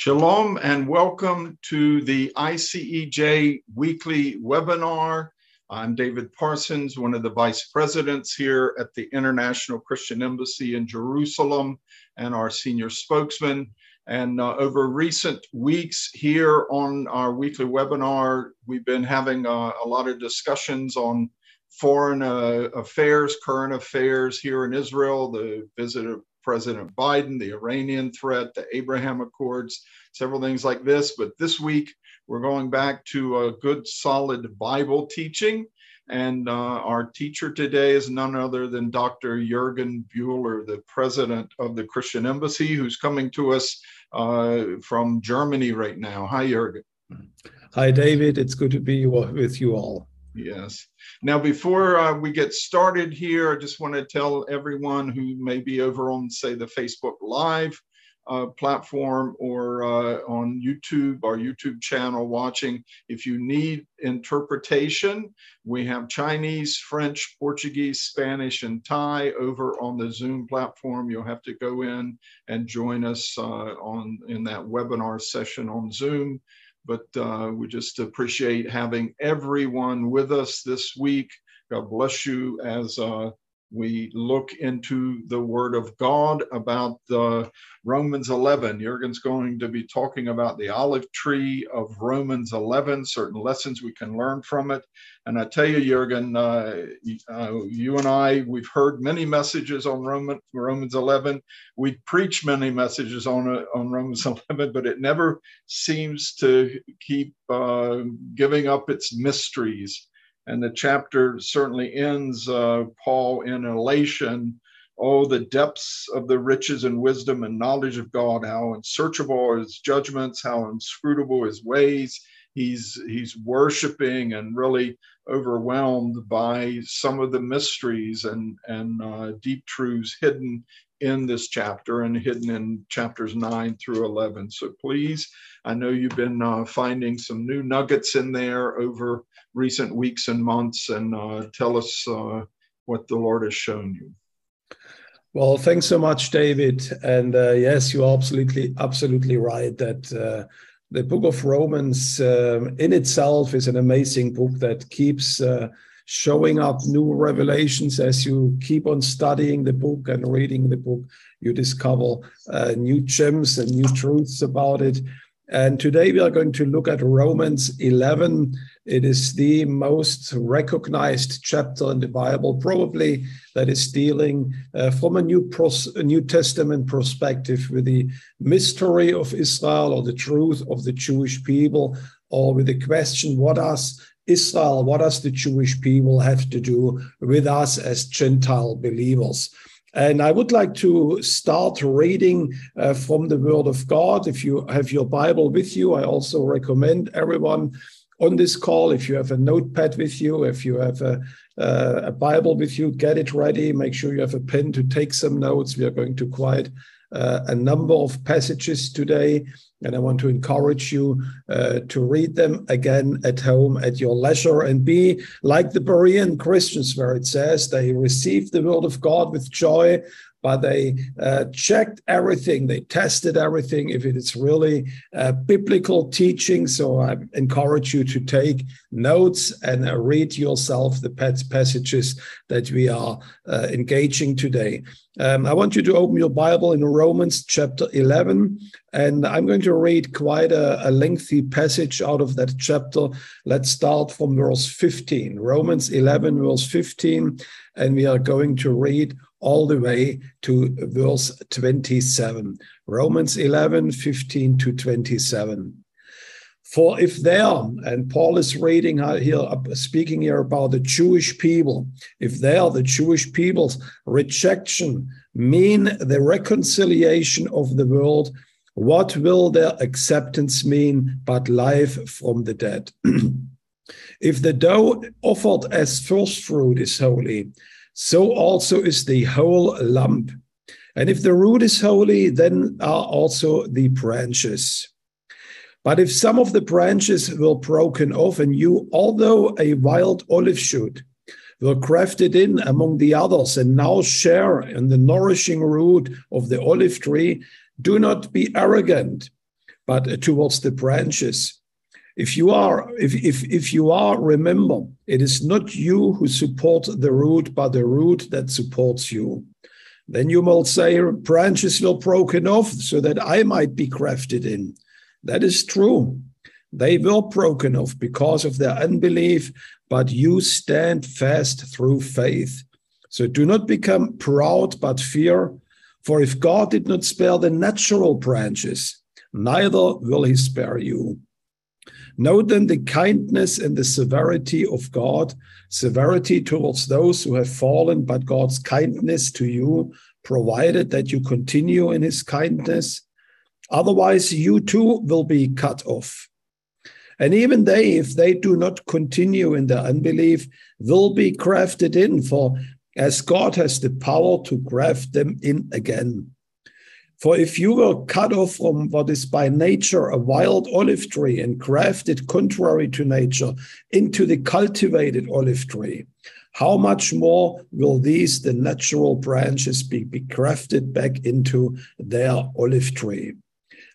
Shalom and welcome to the ICEJ weekly webinar. I'm David Parsons, one of the vice presidents here at the International Christian Embassy in Jerusalem and our senior spokesman. And uh, over recent weeks here on our weekly webinar, we've been having uh, a lot of discussions on foreign uh, affairs, current affairs here in Israel, the visit of President Biden, the Iranian threat, the Abraham Accords, several things like this. But this week, we're going back to a good, solid Bible teaching. And uh, our teacher today is none other than Dr. Jurgen Buehler, the president of the Christian Embassy, who's coming to us uh, from Germany right now. Hi, Jurgen. Hi, David. It's good to be with you all. Yes. Now, before uh, we get started here, I just want to tell everyone who may be over on, say, the Facebook Live uh, platform or uh, on YouTube, our YouTube channel, watching, if you need interpretation, we have Chinese, French, Portuguese, Spanish, and Thai over on the Zoom platform. You'll have to go in and join us uh, on in that webinar session on Zoom but uh, we just appreciate having everyone with us this week. God bless you as uh, we look into the Word of God about uh, Romans 11. Jurgen's going to be talking about the olive tree of Romans 11, certain lessons we can learn from it. And I tell you, Jurgen, uh, uh, you and I, we've heard many messages on Roman, Romans 11. We preach many messages on, uh, on Romans 11, but it never seems to keep uh, giving up its mysteries and the chapter certainly ends, uh, Paul, in elation. Oh, the depths of the riches and wisdom and knowledge of God, how unsearchable are his judgments, how inscrutable his ways. He's, he's worshiping and really overwhelmed by some of the mysteries and, and uh, deep truths hidden in this chapter and hidden in chapters 9 through 11. So please, I know you've been uh, finding some new nuggets in there over recent weeks and months, and uh, tell us uh, what the Lord has shown you. Well, thanks so much, David. And uh, yes, you're absolutely, absolutely right that uh, the book of Romans um, in itself is an amazing book that keeps uh, showing up new revelations as you keep on studying the book and reading the book. You discover uh, new gems and new truths about it. And today we are going to look at Romans 11. It is the most recognized chapter in the Bible, probably that is dealing uh, from a new, pros- a new Testament perspective with the mystery of Israel or the truth of the Jewish people, or with the question, what does Israel, what does the Jewish people have to do with us as Gentile believers? And I would like to start reading uh, from the Word of God. If you have your Bible with you, I also recommend everyone on this call, if you have a notepad with you, if you have a, uh, a Bible with you, get it ready. Make sure you have a pen to take some notes. We are going to quite uh, a number of passages today, and I want to encourage you uh, to read them again at home at your leisure. And be like the Berean Christians, where it says they received the word of God with joy but they uh, checked everything, they tested everything, if it is really uh, biblical teaching. So I encourage you to take notes and uh, read yourself the passages that we are uh, engaging today. Um, I want you to open your Bible in Romans chapter 11, and I'm going to read quite a, a lengthy passage out of that chapter. Let's start from verse 15, Romans 11, verse 15, and we are going to read all the way to verse 27. Romans 11, 15 to 27. For if there, and Paul is reading here, speaking here about the Jewish people, if there, the Jewish people's rejection mean the reconciliation of the world, what will their acceptance mean but life from the dead? if the dough offered as first fruit is holy, so also is the whole lump. And if the root is holy, then are also the branches. But if some of the branches were broken off, and you, although a wild olive shoot, were grafted in among the others, and now share in the nourishing root of the olive tree, do not be arrogant, but towards the branches. If you are, if, if, if you are, remember, it is not you who support the root, but the root that supports you. Then you might say, branches were broken off so that I might be grafted in. That is true. They were broken off because of their unbelief, but you stand fast through faith. So do not become proud, but fear. For if God did not spare the natural branches, neither will he spare you. Note then the kindness and the severity of God, severity towards those who have fallen, but God's kindness to you, provided that you continue in his kindness. Otherwise, you too will be cut off. And even they, if they do not continue in their unbelief, will be grafted in, for as God has the power to graft them in again. For if you were cut off from what is by nature a wild olive tree and grafted contrary to nature into the cultivated olive tree, how much more will these, the natural branches, be, be grafted back into their olive tree?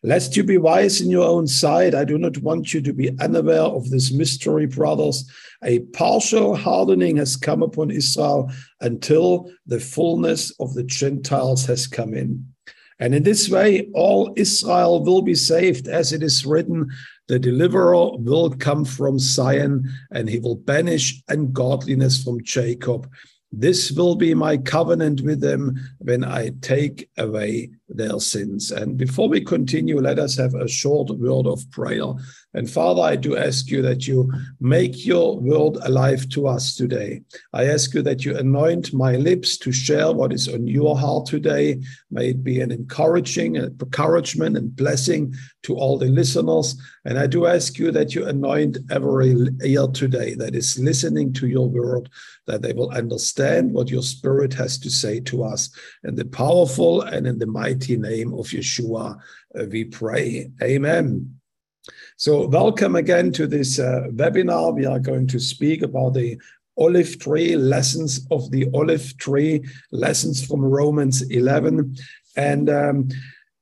Lest you be wise in your own sight, I do not want you to be unaware of this mystery, brothers. A partial hardening has come upon Israel until the fullness of the Gentiles has come in. And in this way, all Israel will be saved, as it is written the deliverer will come from Zion, and he will banish ungodliness from Jacob. This will be my covenant with them when I take away their sins. And before we continue, let us have a short word of prayer. And Father, I do ask you that you make your word alive to us today. I ask you that you anoint my lips to share what is on your heart today. May it be an encouraging, encouragement and blessing to all the listeners. And I do ask you that you anoint every ear today that is listening to your word, that they will understand what your spirit has to say to us. In the powerful and in the mighty name of Yeshua, uh, we pray. Amen. So, welcome again to this uh, webinar. We are going to speak about the olive tree, lessons of the olive tree, lessons from Romans 11. And um,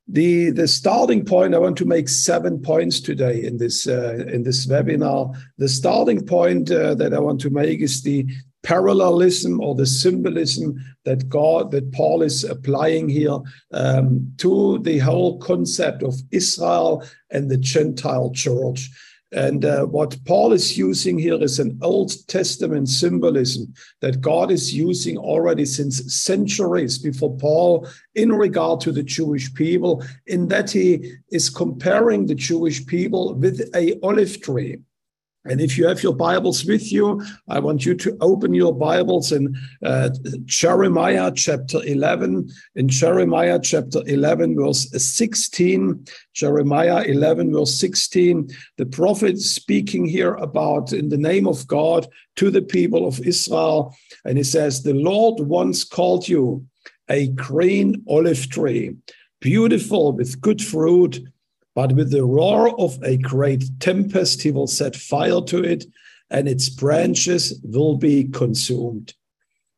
the, the starting point, I want to make seven points today in this, uh, in this webinar. The starting point uh, that I want to make is the parallelism or the symbolism that God, that Paul is applying here um, to the whole concept of Israel and the Gentile church. And uh, what Paul is using here is an Old Testament symbolism that God is using already since centuries before Paul in regard to the Jewish people, in that he is comparing the Jewish people with a olive tree. And if you have your Bibles with you, I want you to open your Bibles in uh, Jeremiah chapter 11. In Jeremiah chapter 11, verse 16, Jeremiah 11, verse 16, the prophet speaking here about in the name of God to the people of Israel. And he says, The Lord once called you a green olive tree, beautiful with good fruit but with the roar of a great tempest, he will set fire to it, and its branches will be consumed.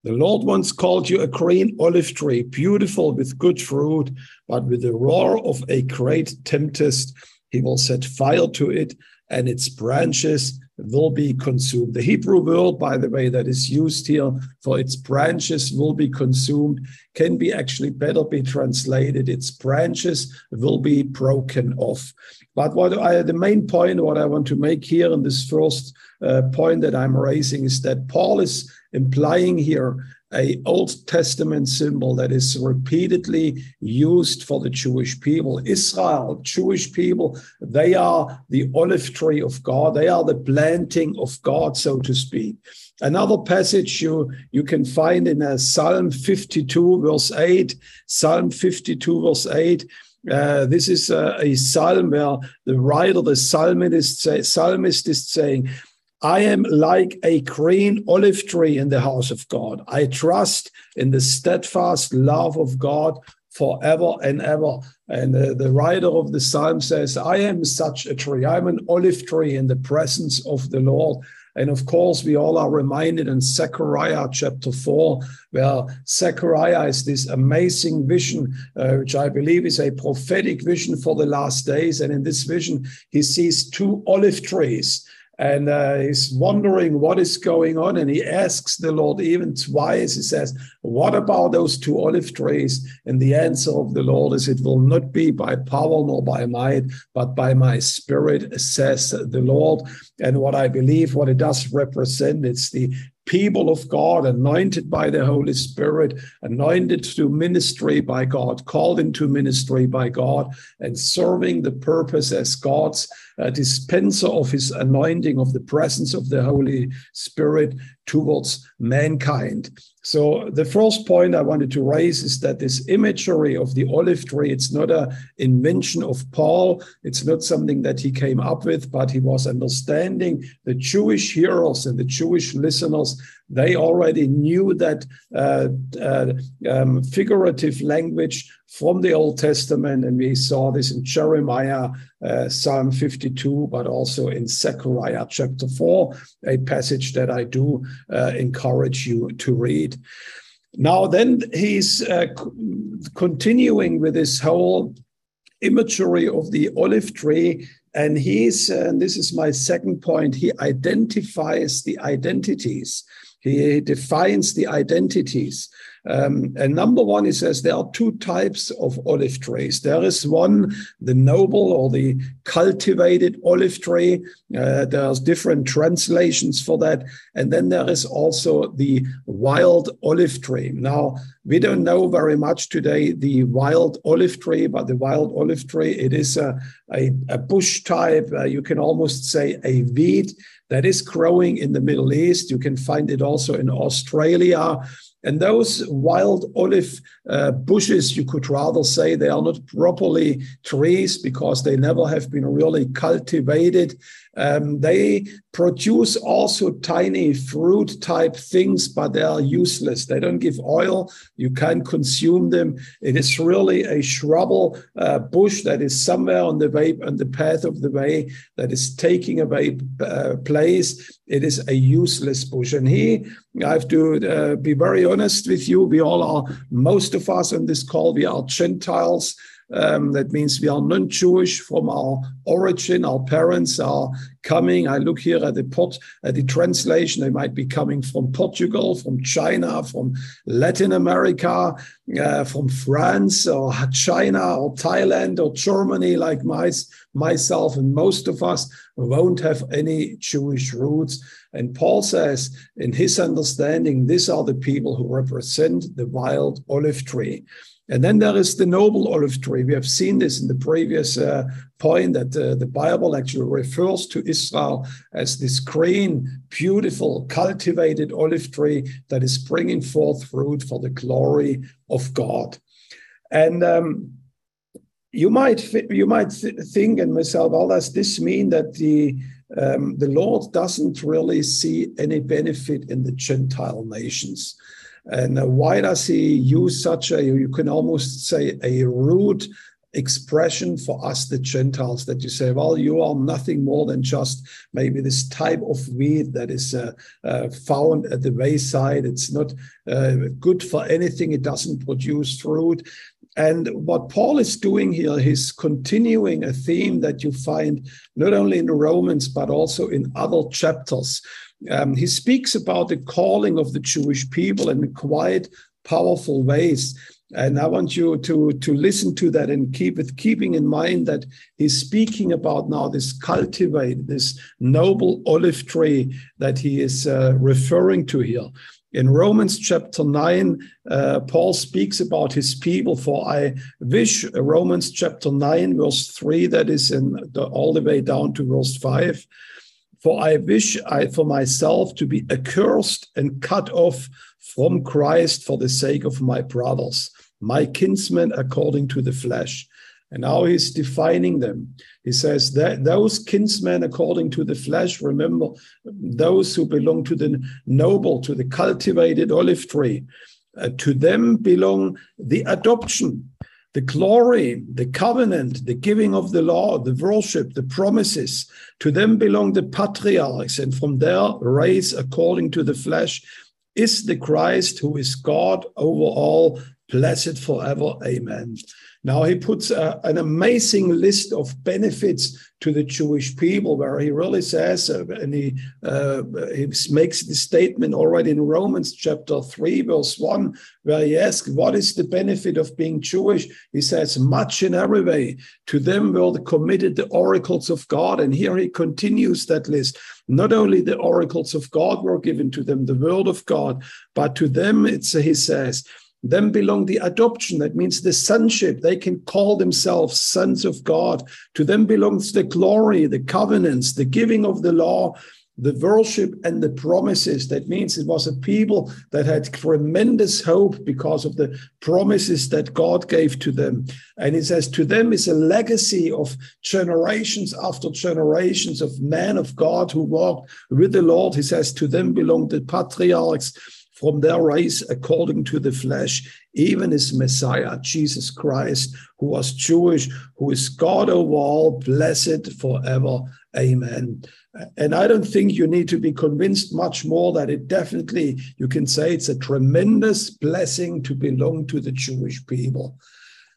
The Lord once called you a green olive tree, beautiful with good fruit, but with the roar of a great tempest, he will set fire to it, and its branches will be consumed. The Hebrew word, by the way, that is used here for its branches will be consumed can be actually better be translated. Its branches will be broken off. But what I, the main point, what I want to make here in this first uh, point that I'm raising is that Paul is implying here a Old Testament symbol that is repeatedly used for the Jewish people. Israel, Jewish people, they are the olive tree of God. They are the planting of God, so to speak. Another passage you, you can find in uh, Psalm 52, verse 8. Psalm 52, verse 8. Uh, this is uh, a psalm where the writer, the psalmist, say, psalmist is saying, I am like a green olive tree in the house of God. I trust in the steadfast love of God forever and ever. And uh, the writer of the psalm says, I am such a tree. I'm an olive tree in the presence of the Lord. And of course, we all are reminded in Zechariah chapter 4, where Zechariah is this amazing vision, uh, which I believe is a prophetic vision for the last days. And in this vision, he sees two olive trees and uh, he's wondering what is going on. And he asks the Lord even twice. He says, What about those two olive trees? And the answer of the Lord is, It will not be by power nor by might, but by my spirit, says the Lord. And what I believe, what it does represent, it's the people of God, anointed by the Holy Spirit, anointed to ministry by God, called into ministry by God, and serving the purpose as God's uh, dispenser of his anointing, of the presence of the Holy Spirit towards mankind. So the first point I wanted to raise is that this imagery of the olive tree, it's not an invention of Paul. It's not something that he came up with, but he was understanding the Jewish hearers and the Jewish listeners. They already knew that uh, uh, um, figurative language from the Old Testament, and we saw this in Jeremiah, uh, Psalm 52, but also in Zechariah chapter 4, a passage that I do uh, encourage you to read. Now, then he's uh, continuing with this whole imagery of the olive tree. And he's, and this is my second point, he identifies the identities. He defines the identities. Um, and number one, he says there are two types of olive trees. There is one, the noble or the cultivated olive tree. Uh, there's different translations for that. And then there is also the wild olive tree. Now, we don't know very much today the wild olive tree, but the wild olive tree, it is a, a, a bush type. Uh, you can almost say a weed that is growing in the Middle East. You can find it also in Australia. And those wild olive uh, bushes, you could rather say they are not properly trees because they never have been really cultivated. Um, they produce also tiny fruit type things, but they are useless. They don't give oil. You can't consume them. It is really a shrubble uh, bush that is somewhere on the way, on the path of the way that is taking away uh, place. It is a useless bush. And he, I have to uh, be very honest with you, we all are, most of us on this call, we are Gentiles. Um, that means we are non Jewish from our origin. Our parents are coming. I look here at the port, at the translation. They might be coming from Portugal, from China, from Latin America, uh, from France or China or Thailand or Germany, like my, myself. And most of us won't have any Jewish roots. And Paul says, in his understanding, these are the people who represent the wild olive tree. And then there is the noble olive tree. We have seen this in the previous uh, point that uh, the Bible actually refers to Israel as this green, beautiful, cultivated olive tree that is bringing forth fruit for the glory of God. And um, you might you might th- think and myself, well, does this mean that the um, the Lord doesn't really see any benefit in the Gentile nations? And uh, why does he use such a, you can almost say, a rude expression for us, the Gentiles, that you say, well, you are nothing more than just maybe this type of weed that is uh, uh, found at the wayside. It's not uh, good for anything, it doesn't produce fruit. And what Paul is doing here, he's continuing a theme that you find not only in the Romans, but also in other chapters um, he speaks about the calling of the Jewish people in quite powerful ways. And I want you to, to listen to that and keep it, keeping in mind that he's speaking about now this cultivate, this noble olive tree that he is uh, referring to here. In Romans chapter 9, uh, Paul speaks about his people. For I wish, Romans chapter 9, verse 3, that is in the, all the way down to verse 5. For I wish I for myself to be accursed and cut off from Christ for the sake of my brothers, my kinsmen according to the flesh. And now he's defining them. He says that those kinsmen according to the flesh, remember, those who belong to the noble, to the cultivated olive tree, uh, to them belong the adoption the glory, the covenant, the giving of the law, the worship, the promises. To them belong the patriarchs, and from their race, according to the flesh, is the Christ who is God over all, blessed forever. Amen. Now he puts a, an amazing list of benefits to the Jewish people, where he really says, uh, and he, uh, he makes the statement already in Romans chapter 3, verse 1, where he asks, What is the benefit of being Jewish? He says, Much in every way. To them were committed the oracles of God. And here he continues that list. Not only the oracles of God were given to them, the word of God, but to them, it's, he says, them belong the adoption. That means the sonship. They can call themselves sons of God. To them belongs the glory, the covenants, the giving of the law, the worship, and the promises. That means it was a people that had tremendous hope because of the promises that God gave to them. And it says, to them is a legacy of generations after generations of men of God who walked with the Lord. He says, to them belong the patriarchs from their race according to the flesh, even as Messiah, Jesus Christ, who was Jewish, who is God of all, blessed forever. Amen. And I don't think you need to be convinced much more that it definitely, you can say it's a tremendous blessing to belong to the Jewish people.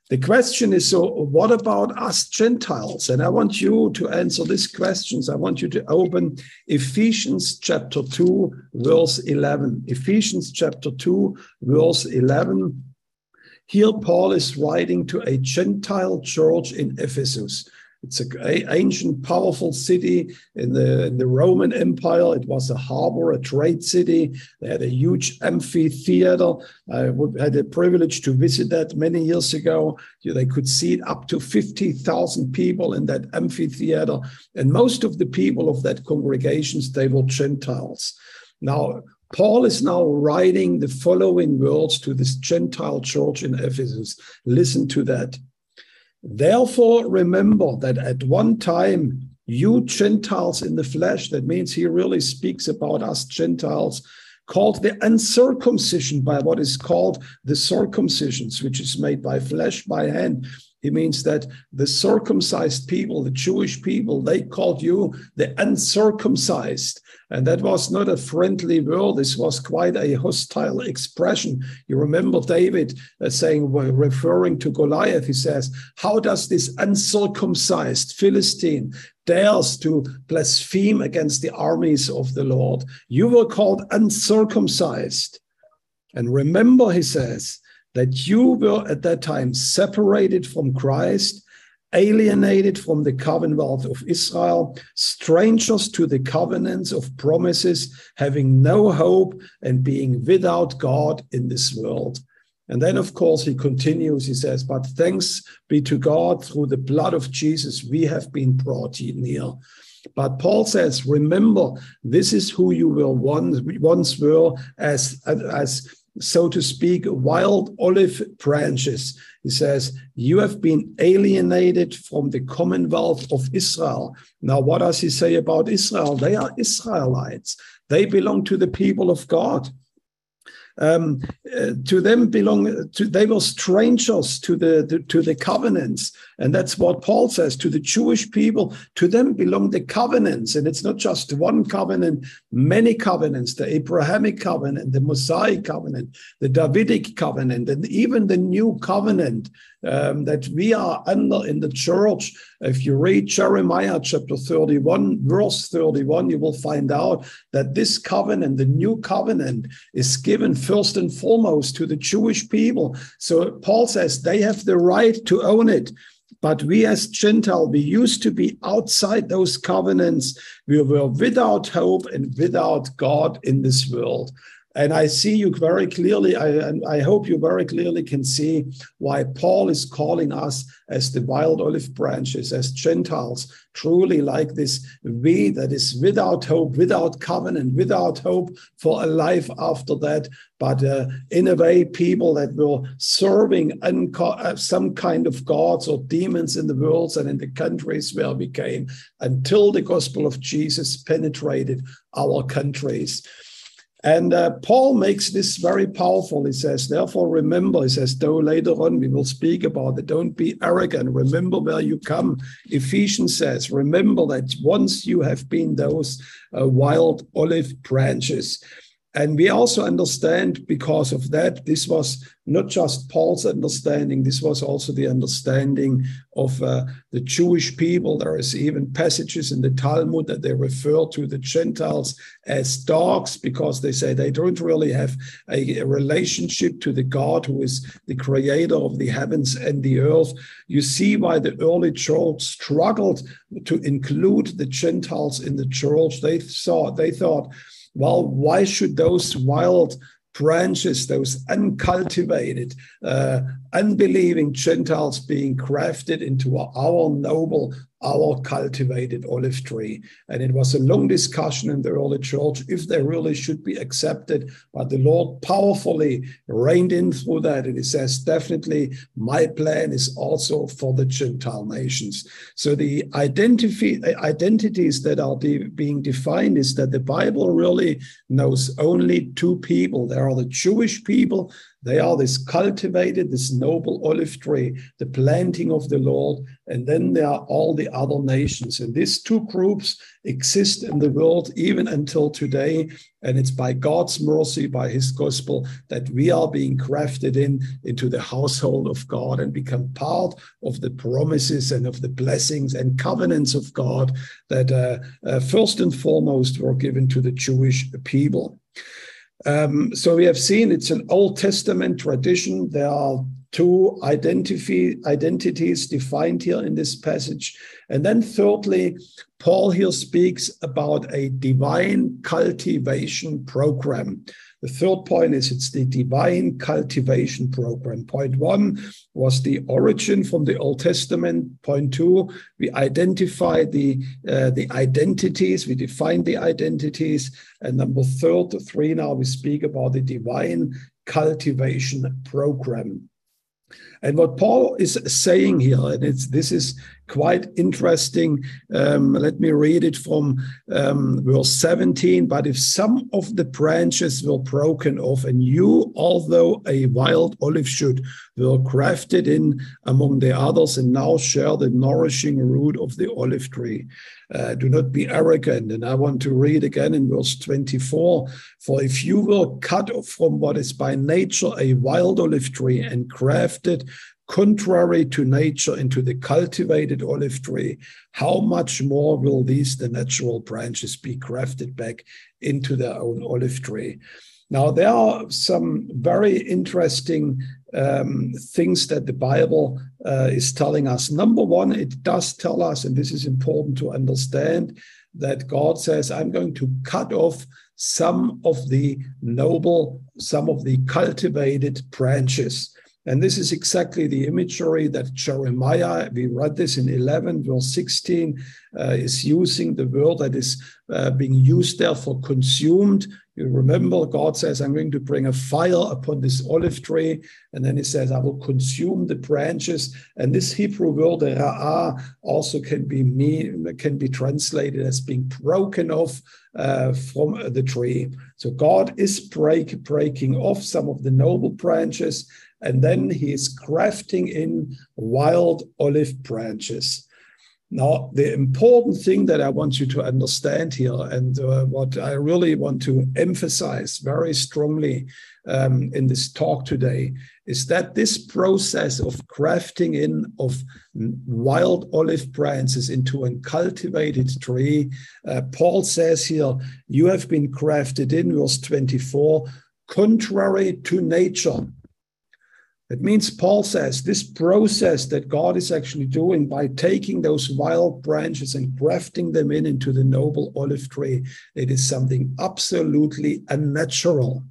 The question is so, what about us Gentiles? And I want you to answer these questions. I want you to open Ephesians chapter 2, verse 11. Ephesians chapter 2, verse 11. Here, Paul is writing to a Gentile church in Ephesus. It's an ancient, powerful city in the, in the Roman Empire. It was a harbor, a trade city. They had a huge amphitheater. I had the privilege to visit that many years ago. They could seat up to 50,000 people in that amphitheater. And most of the people of that congregations, they were Gentiles. Now, Paul is now writing the following words to this Gentile church in Ephesus. Listen to that. Therefore, remember that at one time, you Gentiles in the flesh, that means he really speaks about us Gentiles, called the uncircumcision by what is called the circumcisions, which is made by flesh, by hand. He means that the circumcised people, the Jewish people, they called you the uncircumcised. And that was not a friendly word. This was quite a hostile expression. You remember David uh, saying, referring to Goliath, he says, How does this uncircumcised Philistine dares to blaspheme against the armies of the Lord? You were called uncircumcised. And remember, he says, that you were at that time separated from Christ alienated from the commonwealth of Israel, strangers to the covenants of promises, having no hope and being without God in this world. And then, of course, he continues, he says, But thanks be to God through the blood of Jesus, we have been brought near. But Paul says, Remember, this is who you were once, once were as, as so to speak, wild olive branches. He says, You have been alienated from the commonwealth of Israel. Now, what does he say about Israel? They are Israelites, they belong to the people of God um, uh, to them belong to they were strangers to the, the, to the covenants. And that's what paul says to the jewish people to them belong the covenants. And it's not just one covenant many covenants the abrahamic covenant the mosaic covenant the davidic covenant and even the new covenant um, that we are under in the church. If you read Jeremiah chapter 31, verse 31, you will find out that this covenant, the new covenant, is given first and foremost to the Jewish people. So Paul says they have the right to own it. But we as Gentile, we used to be outside those covenants. We were without hope and without God in this world. And I see you very clearly, I, I hope you very clearly can see why Paul is calling us as the wild olive branches, as Gentiles, truly like this we that is without hope, without covenant, without hope for a life after that, but uh, in a way, people that were serving unco- uh, some kind of gods or demons in the worlds and in the countries where we came until the gospel of Jesus penetrated our countries. And uh, Paul makes this very powerful. He says, therefore, remember, he says, though later on we will speak about it, don't be arrogant. Remember where you come. Ephesians says, remember that once you have been those uh, wild olive branches. And we also understand because of that, this was not just Paul's understanding, this was also the understanding of uh, the Jewish people. There is even passages in the Talmud that they refer to the Gentiles as dogs because they say they don't really have a, a relationship to the God who is the creator of the heavens and the earth. You see why the early church struggled to include the Gentiles in the church. They thought, they thought, well, why should those wild branches, those uncultivated, uh, unbelieving Gentiles being crafted into our noble our cultivated olive tree. And it was a long discussion in the early church if they really should be accepted. But the Lord powerfully reigned in through that. And he says, definitely, my plan is also for the Gentile nations. So the identity, identities that are de- being defined is that the Bible really knows only two people. There are the Jewish people they are this cultivated, this noble olive tree, the planting of the Lord, and then there are all the other nations. And these two groups exist in the world even until today. And it's by God's mercy, by his gospel, that we are being crafted in into the household of God and become part of the promises and of the blessings and covenants of God that uh, uh, first and foremost were given to the Jewish people. Um, so we have seen it's an Old Testament tradition. There are two identities defined here in this passage. And then, thirdly, Paul here speaks about a divine cultivation program. The third point is it's the divine cultivation program. Point one was the origin from the Old Testament. Point two, we identify the, uh, the identities, we define the identities. And number third, three, now we speak about the divine cultivation program. And what Paul is saying here, and it's this is quite interesting. Um, let me read it from um, verse 17. But if some of the branches were broken off, and you, although a wild olive shoot, were grafted in among the others, and now share the nourishing root of the olive tree. Uh, do not be arrogant. And I want to read again in verse 24 For if you were cut off from what is by nature a wild olive tree and grafted contrary to nature into the cultivated olive tree, how much more will these, the natural branches, be grafted back into their own olive tree? Now, there are some very interesting um, things that the Bible uh, is telling us. Number one, it does tell us, and this is important to understand, that God says, I'm going to cut off some of the noble, some of the cultivated branches. And this is exactly the imagery that Jeremiah, we read this in 11, verse 16, uh, is using the word that is uh, being used there for consumed. You remember, God says, I'm going to bring a fire upon this olive tree. And then he says, I will consume the branches. And this Hebrew word, ra'ah, also can be, mean, can be translated as being broken off uh, from the tree. So God is break, breaking off some of the noble branches and then he is grafting in wild olive branches. Now, the important thing that I want you to understand here, and uh, what I really want to emphasize very strongly um, in this talk today, is that this process of grafting in of wild olive branches into a cultivated tree, uh, Paul says here, you have been grafted in, verse 24, contrary to nature. It means Paul says this process that God is actually doing by taking those wild branches and grafting them in into the noble olive tree, it is something absolutely unnatural.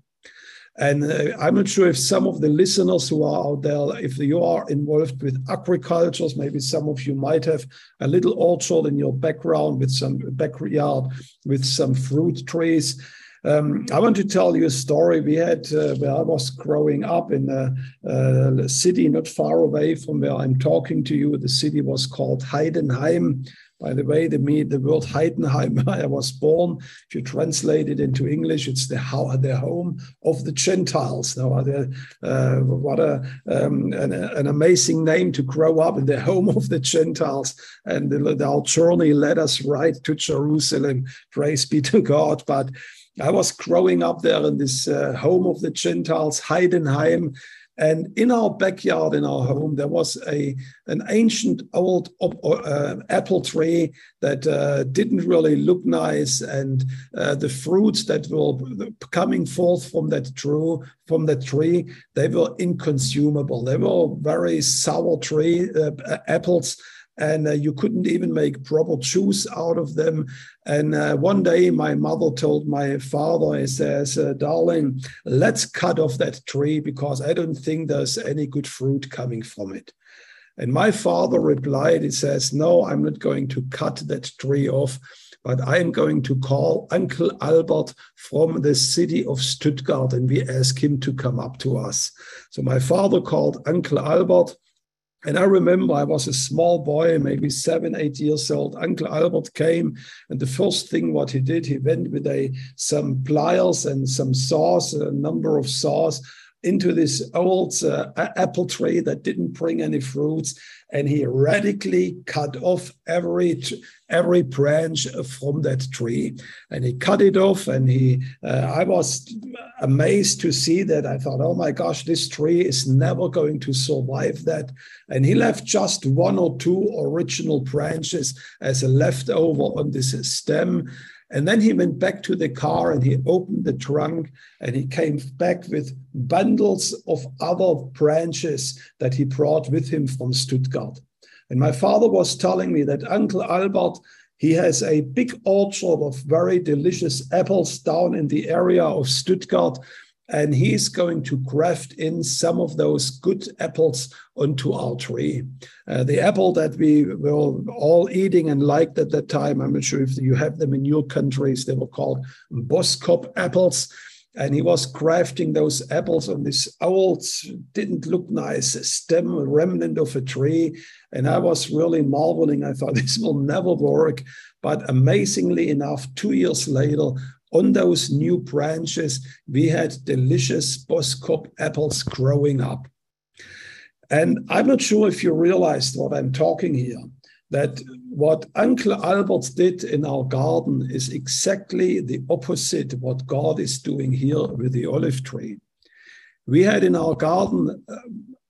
And uh, I'm not sure if some of the listeners who are out there, if you are involved with agriculture, maybe some of you might have a little orchard in your background with some backyard with some fruit trees. Um, I want to tell you a story we had uh, where I was growing up in a, a, city not far away from where I'm talking to you. The city was called Heidenheim. By the way, the, the word Heidenheim, I was born, if you translate it into English, it's the, the home of the Gentiles. Now, uh, what a, um, an, an, amazing name to grow up in the home of the Gentiles. And the, our journey led us right to Jerusalem. Praise be to God. But I was growing up there in this uh, home of the Gentiles, Heidenheim, and in our backyard, in our home, there was a an ancient old uh, apple tree that uh, didn't really look nice, and uh, the fruits that were coming forth from that tree, from that tree, they were inconsumable. They were very sour tree uh, apples and uh, you couldn't even make proper juice out of them. And uh, one day, my mother told my father, "He says, uh, darling, let's cut off that tree because I don't think there's any good fruit coming from it." And my father replied, "He says, no, I'm not going to cut that tree off." But I am going to call Uncle Albert from the city of Stuttgart and we ask him to come up to us. So my father called Uncle Albert and I remember I was a small boy, maybe seven, eight years old. Uncle Albert came, and the first thing what he did, he went with a some pliers and some saws, a number of saws, into this old uh, apple tree that didn't bring any fruits, and he radically cut off every every branch from that tree, and he cut it off. And he, uh, I was amazed to see that. I thought, oh my gosh, this tree is never going to survive that. And he left just one or two original branches as a leftover on this stem. And then he went back to the car and he opened the trunk and he came back with bundles of other branches that he brought with him from Stuttgart. And my father was telling me that Uncle Albert, he has a big orchard of very delicious apples down in the area of Stuttgart and he's going to graft in some of those good apples onto our tree. Uh, the apple that we were all eating and liked at that time, I'm not sure if you have them in your countries, they were called Boskoop apples. And he was grafting those apples on this old, didn't look nice stem, remnant of a tree. And I was really marveling. I thought this will never work. But amazingly enough, two years later, on those new branches, we had delicious Boskoop apples growing up. And I'm not sure if you realized what I'm talking here, that what Uncle Albert did in our garden is exactly the opposite what God is doing here with the olive tree. We had in our garden uh,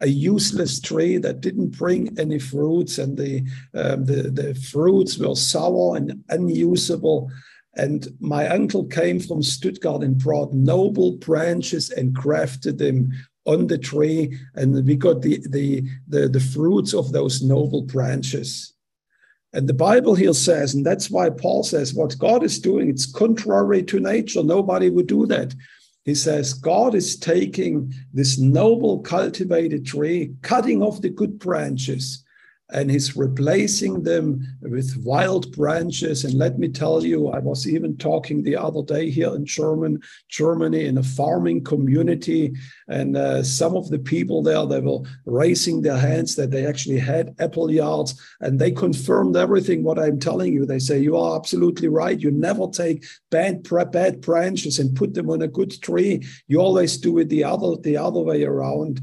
a useless tree that didn't bring any fruits, and the, um, the, the fruits were sour and unusable. And my uncle came from Stuttgart and brought noble branches and grafted them on the tree, and we got the, the, the, the fruits of those noble branches. And the Bible here says, and that's why Paul says, what God is doing, it's contrary to nature. Nobody would do that. He says, God is taking this noble cultivated tree, cutting off the good branches, and he's replacing them with wild branches. And let me tell you, I was even talking the other day here in German, Germany in a farming community, and uh, some of the people there they were raising their hands that they actually had apple yards, and they confirmed everything what I'm telling you. They say you are absolutely right. You never take bad bad branches and put them on a good tree. You always do it the other the other way around.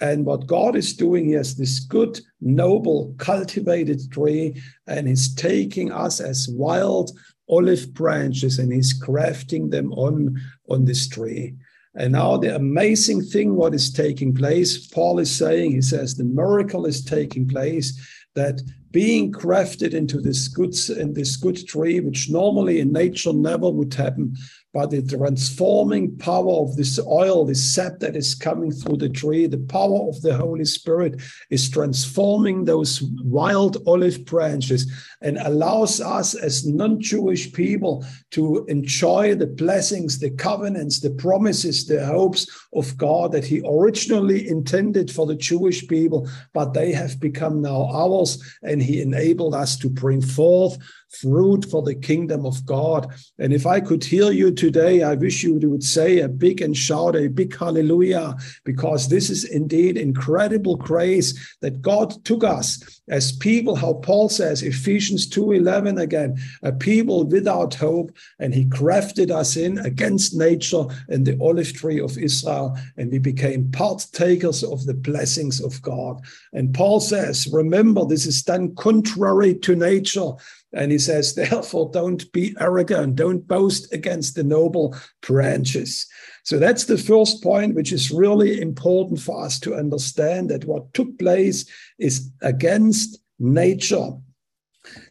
And what God is doing, He has this good, noble, cultivated tree, and He's taking us as wild olive branches and He's grafting them on, on this tree. And now the amazing thing, what is taking place, Paul is saying, he says the miracle is taking place that being grafted into this good in this good tree, which normally in nature never would happen, by the transforming power of this oil, this sap that is coming through the tree, the power of the Holy Spirit is transforming those wild olive branches and allows us as non Jewish people to enjoy the blessings, the covenants, the promises, the hopes of God that He originally intended for the Jewish people, but they have become now ours. And he enabled us to bring forth fruit for the kingdom of God. And if I could hear you today, I wish you would say a big and shout a big hallelujah, because this is indeed incredible grace that God took us as people, how Paul says, Ephesians 2:11 again, a people without hope, and he crafted us in against nature in the olive tree of Israel, and we became partakers of the blessings of God. And Paul says, remember, this is done contrary to nature. And he says, therefore, don't be arrogant, don't boast against the noble branches. So that's the first point, which is really important for us to understand that what took place is against nature.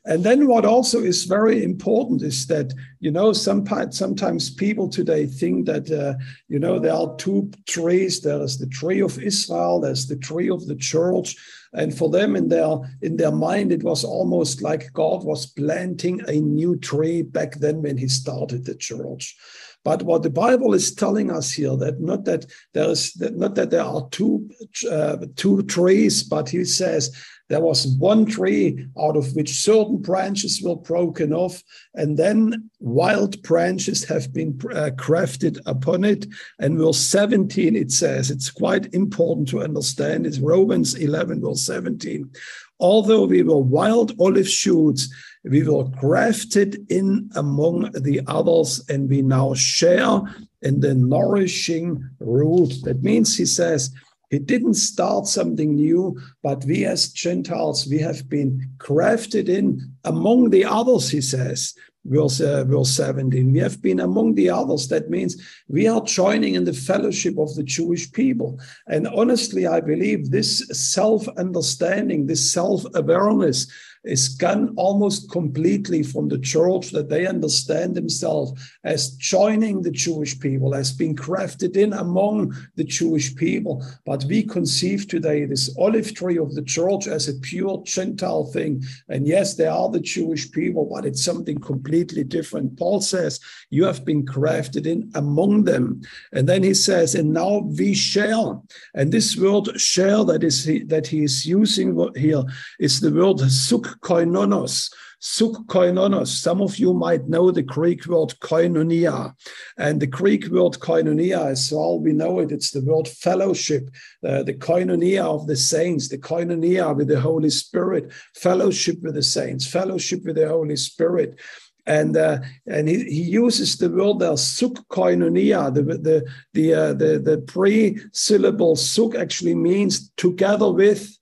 And then what also is very important is that, you know, some, sometimes people today think that, uh, you know, there are two trees. There is the tree of Israel, there's the tree of the church. And for them in their in their mind, it was almost like God was planting a new tree back then when he started the church. But what the Bible is telling us here that not that there is not that there are two uh, two trees, but he says there was one tree out of which certain branches were broken off, and then wild branches have been uh, crafted upon it. And verse 17, it says, it's quite important to understand, it's Romans 11, verse 17. Although we were wild olive shoots, we were grafted in among the others, and we now share in the nourishing root. That means, he says, he didn't start something new, but we as Gentiles, we have been crafted in among the others, he says, verse, uh, verse 17. We have been among the others. That means we are joining in the fellowship of the Jewish people. And honestly, I believe this self understanding, this self awareness, is gone almost completely from the church that they understand themselves as joining the Jewish people, as being crafted in among the Jewish people. But we conceive today this olive tree of the church as a pure Gentile thing. And yes, they are the Jewish people, but it's something completely different. Paul says, You have been crafted in among them. And then he says, And now we share. And this word share that is that he is using here is the word suk koinonos, suk koinonos. Some of you might know the Greek word koinonia. And the Greek word koinonia, as all we know it, it's the word fellowship, uh, the koinonia of the saints, the koinonia with the Holy Spirit, fellowship with the saints, fellowship with the Holy Spirit and uh, and he, he uses the word there suk koinonia the the the uh, the, the pre syllable suk actually means together with.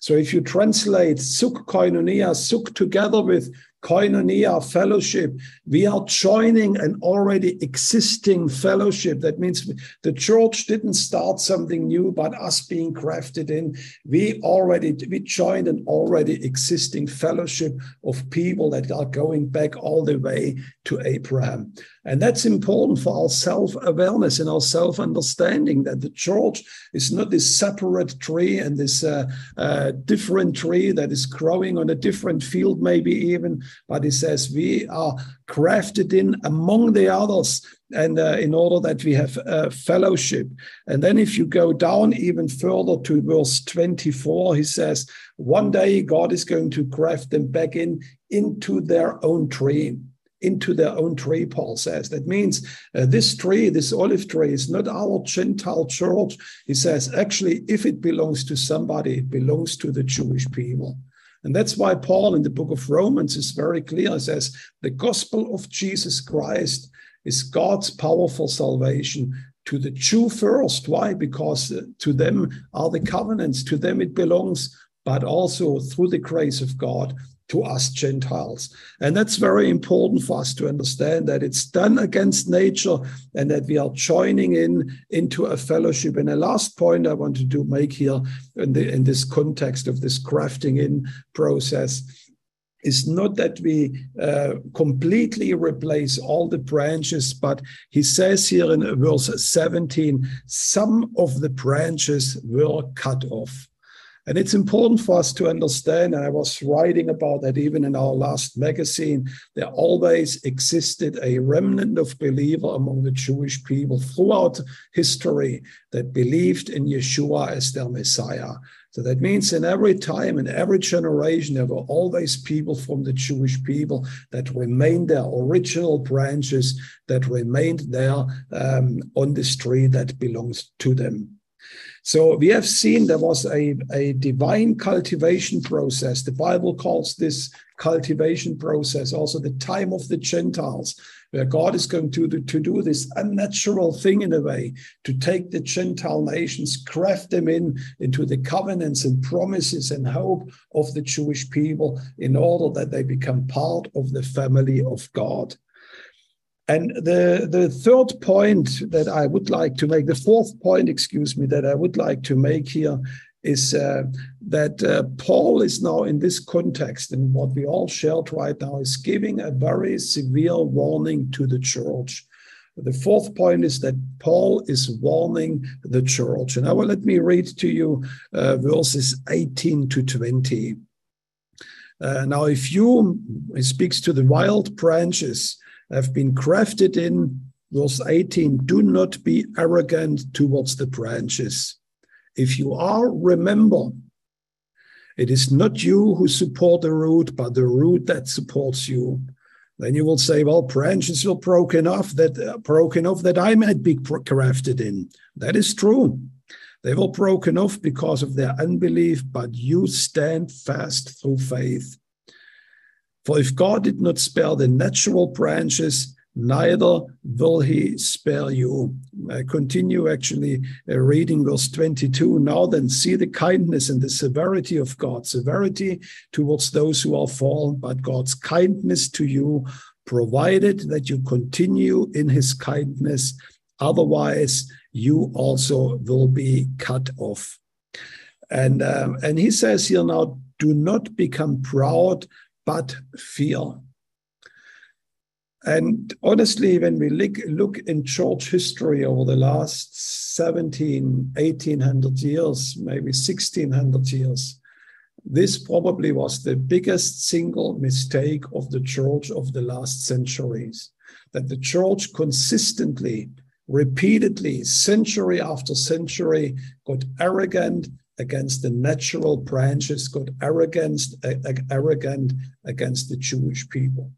So if you translate suk koinonia, suk together with koinonia, fellowship, we are joining an already existing fellowship. That means the church didn't start something new, but us being crafted in. We already we joined an already existing fellowship of people that are going back all the way to Abraham. And that's important for our self awareness and our self understanding that the church is not this separate tree and this uh, uh, different tree that is growing on a different field, maybe even, but he says we are crafted in among the others and uh, in order that we have uh, fellowship. And then if you go down even further to verse 24, he says, one day God is going to graft them back in into their own tree into their own tree, Paul says. That means uh, this tree, this olive tree, is not our Gentile church. He says, actually, if it belongs to somebody, it belongs to the Jewish people. And that's why Paul in the book of Romans is very clear. He says, the gospel of Jesus Christ is God's powerful salvation to the Jew first. Why? Because uh, to them are the covenants, to them it belongs, but also through the grace of God to us Gentiles. And that's very important for us to understand that it's done against nature and that we are joining in into a fellowship. And the last point I wanted to make here in, the, in this context of this crafting in process is not that we uh, completely replace all the branches, but he says here in verse 17, some of the branches were cut off. And it's important for us to understand, and I was writing about that even in our last magazine, there always existed a remnant of believer among the Jewish people throughout history that believed in Yeshua as their Messiah. So that means in every time, in every generation, there were always people from the Jewish people that remained their original branches, that remained there um, on this tree that belongs to them. So we have seen there was a, a divine cultivation process. The Bible calls this cultivation process also the time of the Gentiles, where God is going to to do this unnatural thing in a way, to take the Gentile nations, craft them in into the covenants and promises and hope of the Jewish people in order that they become part of the family of God. And the, the third point that I would like to make, the fourth point, excuse me, that I would like to make here is uh, that uh, Paul is now in this context, and what we all shared right now is giving a very severe warning to the church. The fourth point is that Paul is warning the church. And now let me read to you uh, verses 18 to 20. Uh, now, if you, speaks to the wild branches, have been crafted in, verse 18, do not be arrogant towards the branches. If you are, remember, it is not you who support the root, but the root that supports you. Then you will say, well, branches were broken off that uh, broken off that I might be crafted in. That is true. They were broken off because of their unbelief, but you stand fast through faith. For if God did not spare the natural branches, neither will he spare you. I continue actually uh, reading verse 22. Now then, see the kindness and the severity of God, severity towards those who are fallen, but God's kindness to you, provided that you continue in his kindness. Otherwise, you also will be cut off. And, um, and he says here now, do not become proud, but fear. And honestly, when we look, look in church history over the last 17, 1800 years, maybe 1600 years, this probably was the biggest single mistake of the church of the last centuries. That the church consistently, repeatedly, century after century, got arrogant against the natural branches, got arrogant, arrogant against the Jewish people.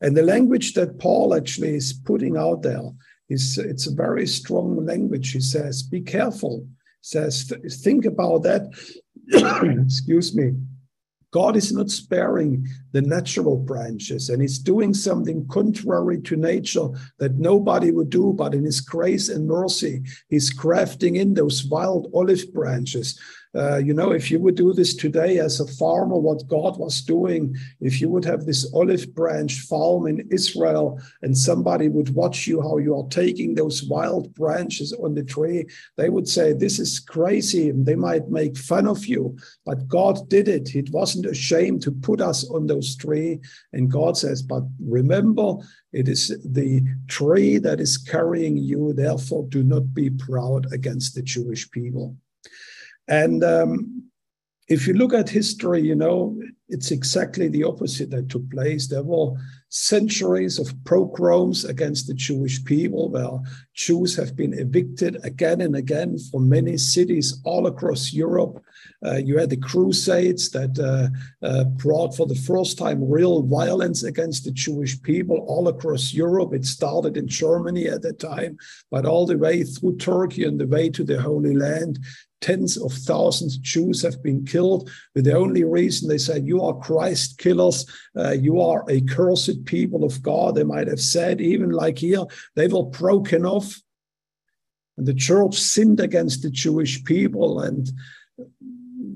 And the language that Paul actually is putting out there is it's a very strong language. He says, be careful. Says, think about that. Excuse me. God is not sparing the natural branches and he's doing something contrary to nature that nobody would do, but in his grace and mercy, he's crafting in those wild olive branches uh, you know, if you would do this today as a farmer, what God was doing, if you would have this olive branch farm in Israel and somebody would watch you how you are taking those wild branches on the tree, they would say, This is crazy. And they might make fun of you. But God did it. It wasn't a shame to put us on those tree. And God says, But remember, it is the tree that is carrying you. Therefore, do not be proud against the Jewish people. And um, if you look at history, you know, it's exactly the opposite that took place. There were centuries of pogroms against the Jewish people, where Jews have been evicted again and again from many cities all across Europe. Uh, you had the Crusades that uh, uh, brought for the first time real violence against the Jewish people all across Europe. It started in Germany at that time, but all the way through Turkey and the way to the Holy Land tens of thousands of Jews have been killed with the only reason they said, You are Christ killers, uh, you are a cursed people of God. They might have said, even like here, they were broken off. And the church sinned against the Jewish people. And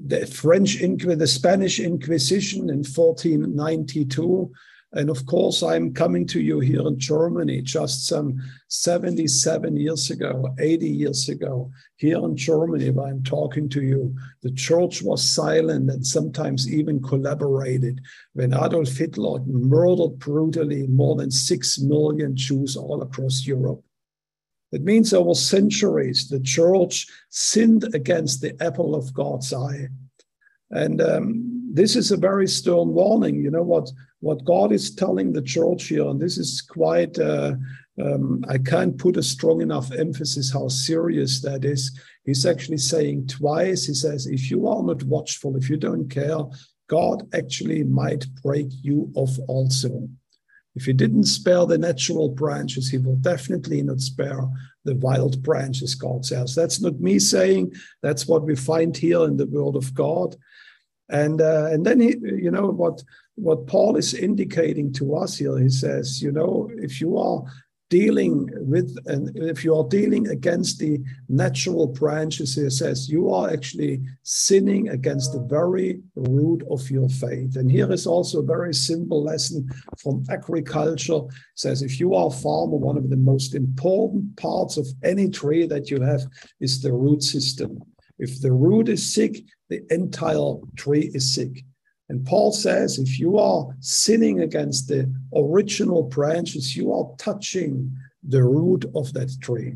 the French, Inquisition, the Spanish Inquisition in 1492 and of course, I'm coming to you here in Germany just some 77 years ago, 80 years ago, here in Germany, where I'm talking to you. The church was silent and sometimes even collaborated when Adolf Hitler murdered brutally more than 6 million Jews all across Europe. It means over centuries, the church sinned against the apple of God's eye. And um, this is a very stern warning. You know what? what God is telling the church here, and this is quite uh, um, I can't put a strong enough emphasis how serious that is. He's actually saying twice, he says, if you are not watchful, if you don't care, God actually might break you off also. If he didn't spare the natural branches, he will definitely not spare the wild branches, God says. That's not me saying, that's what we find here in the word of God. And uh, and then he, you know what what Paul is indicating to us here. He says, you know, if you are dealing with, and if you are dealing against the natural branches, he says, you are actually sinning against the very root of your faith. And here is also a very simple lesson from agriculture. It says, if you are a farmer, one of the most important parts of any tree that you have is the root system. If the root is sick, the entire tree is sick. And Paul says if you are sinning against the original branches, you are touching the root of that tree.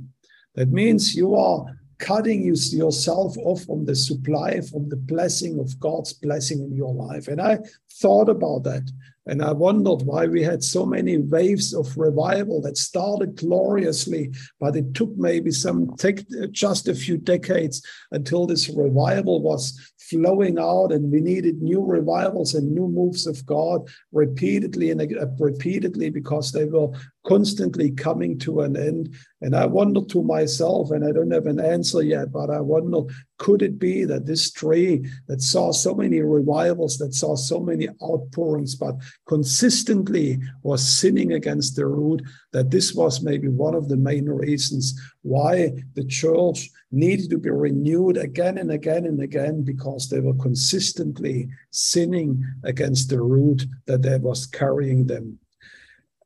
That means you are cutting yourself off from the supply, from the blessing of God's blessing in your life. And I thought about that. And I wondered why we had so many waves of revival that started gloriously, but it took maybe some take just a few decades until this revival was flowing out, and we needed new revivals and new moves of God repeatedly and repeatedly because they were constantly coming to an end. And I wonder to myself, and I don't have an answer yet, but I wonder could it be that this tree that saw so many revivals, that saw so many outpourings, but consistently was sinning against the root, that this was maybe one of the main reasons why the church needed to be renewed again and again and again because they were consistently sinning against the root that they was carrying them.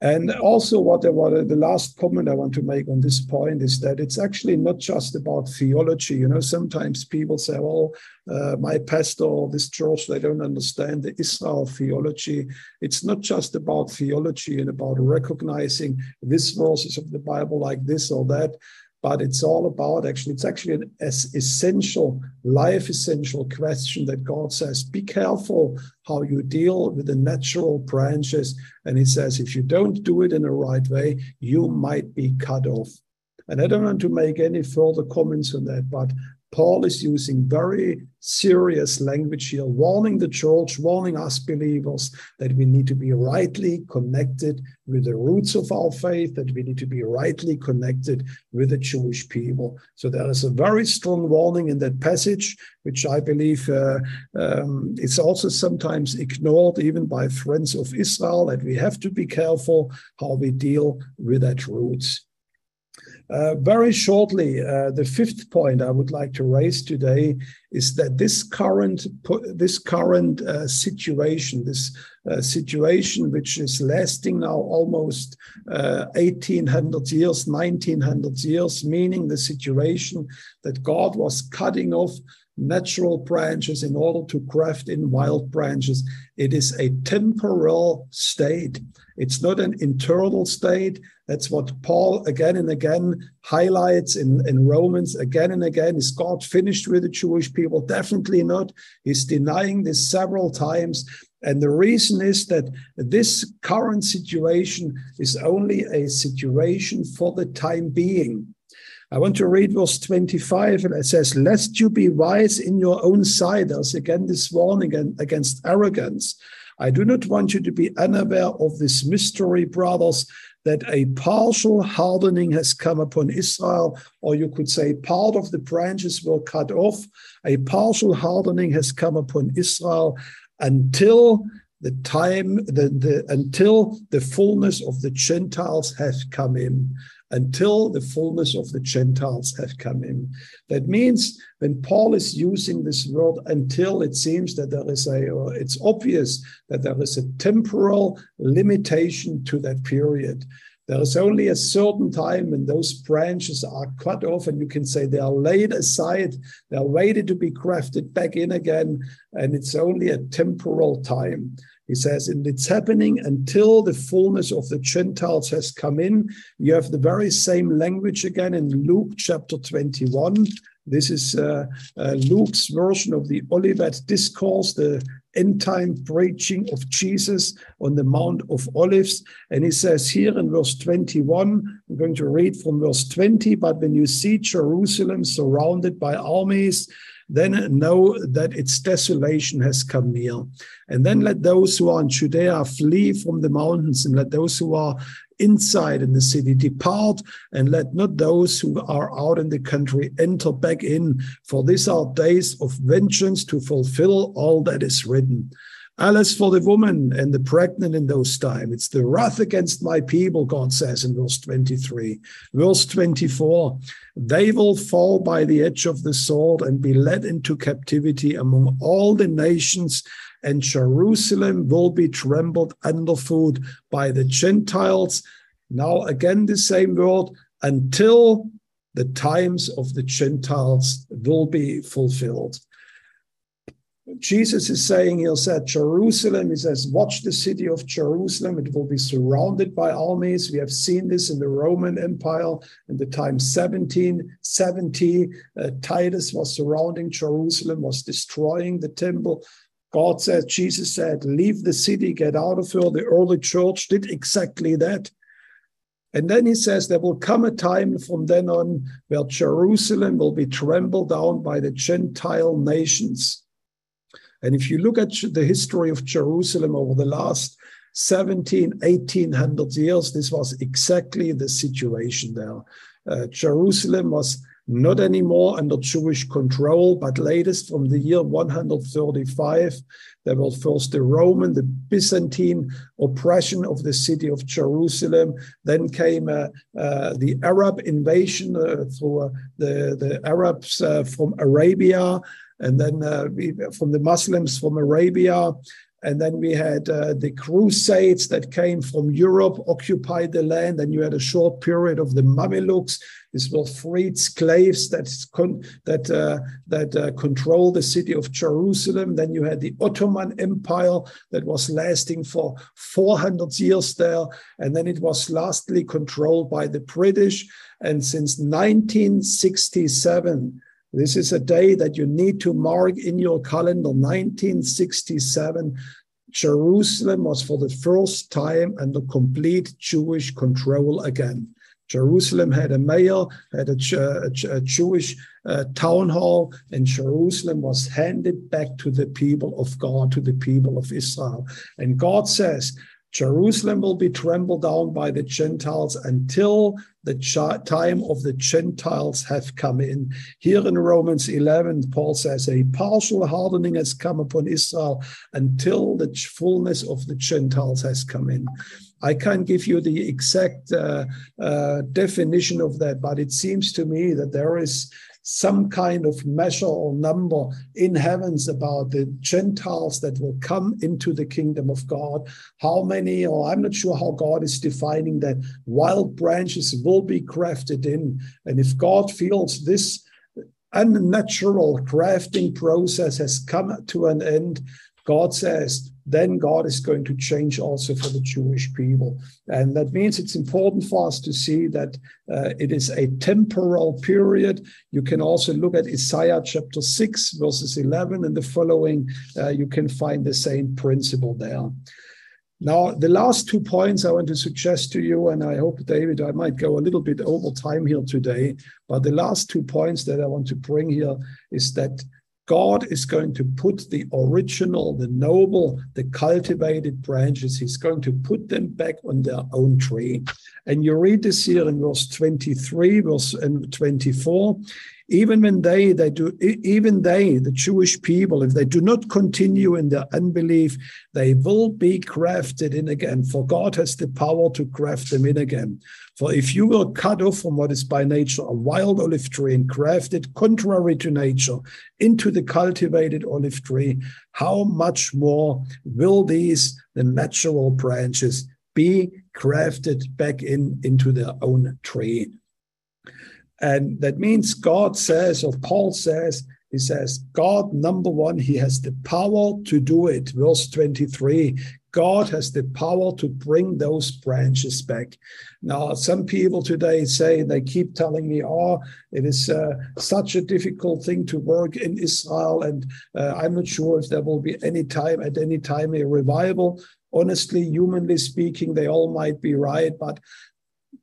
And also, what, I, what the last comment I want to make on this point is that it's actually not just about theology. You know, sometimes people say, "Well, uh, my pastor or this church they don't understand the Israel theology." It's not just about theology and about recognizing these verses of the Bible like this or that but it's all about actually, it's actually an essential, life essential question that God says, be careful how you deal with the natural branches. And he says, if you don't do it in the right way, you might be cut off. And I don't want to make any further comments on that, but Paul is using very serious language here, warning the church, warning us believers that we need to be rightly connected with the roots of our faith, that we need to be rightly connected with the Jewish people. So there is a very strong warning in that passage, which I believe uh, um, is also sometimes ignored even by friends of Israel, that we have to be careful how we deal with that roots. Uh, very shortly, uh, the fifth point I would like to raise today is that this current this current uh, situation, this uh, situation which is lasting now almost 1800 uh, years, 1900 years, meaning the situation that God was cutting off natural branches in order to graft in wild branches. It is a temporal state. It's not an internal state. That's what Paul again and again highlights in, in Romans again and again. Is God finished with the Jewish people? Definitely not. He's denying this several times. And the reason is that this current situation is only a situation for the time being. I want to read verse 25, and it says, Lest you be wise in your own sight. There's again this warning against arrogance. I do not want you to be unaware of this mystery, brothers, that a partial hardening has come upon Israel, or you could say part of the branches were cut off. A partial hardening has come upon Israel until the time the, the until the fullness of the Gentiles has come in until the fullness of the Gentiles have come in. That means when Paul is using this word until, it seems that there is a, it's obvious that there is a temporal limitation to that period. There is only a certain time when those branches are cut off, and you can say they are laid aside, they are waited to be grafted back in again, and it's only a temporal time. He says, and it's happening until the fullness of the Gentiles has come in. You have the very same language again in Luke chapter 21. This is uh, uh, Luke's version of the Olivet Discourse, the end time preaching of Jesus on the Mount of Olives. And he says here in verse 21, I'm going to read from verse 20, but when you see Jerusalem surrounded by armies, then know that its desolation has come near. And then let those who are in Judea flee from the mountains, and let those who are inside in the city depart, and let not those who are out in the country enter back in, for these are days of vengeance to fulfill all that is written. Alas for the woman and the pregnant in those times. It's the wrath against my people, God says in verse 23. Verse 24 They will fall by the edge of the sword and be led into captivity among all the nations, and Jerusalem will be trampled underfoot by the Gentiles. Now, again, the same word until the times of the Gentiles will be fulfilled. Jesus is saying, He'll say, Jerusalem, He says, watch the city of Jerusalem. It will be surrounded by armies. We have seen this in the Roman Empire in the time 1770. Uh, Titus was surrounding Jerusalem, was destroying the temple. God said, Jesus said, leave the city, get out of here. The early church did exactly that. And then he says there will come a time from then on where Jerusalem will be trampled down by the Gentile nations. And if you look at the history of Jerusalem over the last 17, 1800 years, this was exactly the situation there. Uh, Jerusalem was not anymore under Jewish control, but latest from the year 135, there was first the Roman, the Byzantine oppression of the city of Jerusalem. Then came uh, uh, the Arab invasion uh, through uh, the, the Arabs uh, from Arabia and then uh, we, from the Muslims from Arabia. And then we had uh, the Crusades that came from Europe, occupied the land. And you had a short period of the Mamelukes. These were freed slaves that con- that uh, that uh, controlled the city of Jerusalem. Then you had the Ottoman Empire that was lasting for 400 years there, and then it was lastly controlled by the British. And since 1967, this is a day that you need to mark in your calendar. 1967, Jerusalem was for the first time under complete Jewish control again. Jerusalem had a mayor, had a, a, a Jewish uh, town hall, and Jerusalem was handed back to the people of God, to the people of Israel. And God says, Jerusalem will be trampled down by the Gentiles until the time of the Gentiles have come in. Here in Romans 11, Paul says, A partial hardening has come upon Israel until the fullness of the Gentiles has come in. I can't give you the exact uh, uh, definition of that, but it seems to me that there is some kind of measure or number in heavens about the Gentiles that will come into the kingdom of God. How many, or I'm not sure how God is defining that, wild branches will be crafted in. And if God feels this unnatural crafting process has come to an end, God says, then God is going to change also for the Jewish people. And that means it's important for us to see that uh, it is a temporal period. You can also look at Isaiah chapter 6, verses 11 and the following. Uh, you can find the same principle there. Now, the last two points I want to suggest to you, and I hope, David, I might go a little bit over time here today, but the last two points that I want to bring here is that God is going to put the original, the noble, the cultivated branches, he's going to put them back on their own tree. And you read this here in verse 23, verse and 24 even when they they do even they the jewish people if they do not continue in their unbelief they will be grafted in again for god has the power to graft them in again for if you will cut off from what is by nature a wild olive tree and graft it contrary to nature into the cultivated olive tree how much more will these the natural branches be grafted back in into their own tree and that means God says, or Paul says, he says, God, number one, he has the power to do it. Verse 23 God has the power to bring those branches back. Now, some people today say, they keep telling me, oh, it is uh, such a difficult thing to work in Israel, and uh, I'm not sure if there will be any time, at any time, a revival. Honestly, humanly speaking, they all might be right, but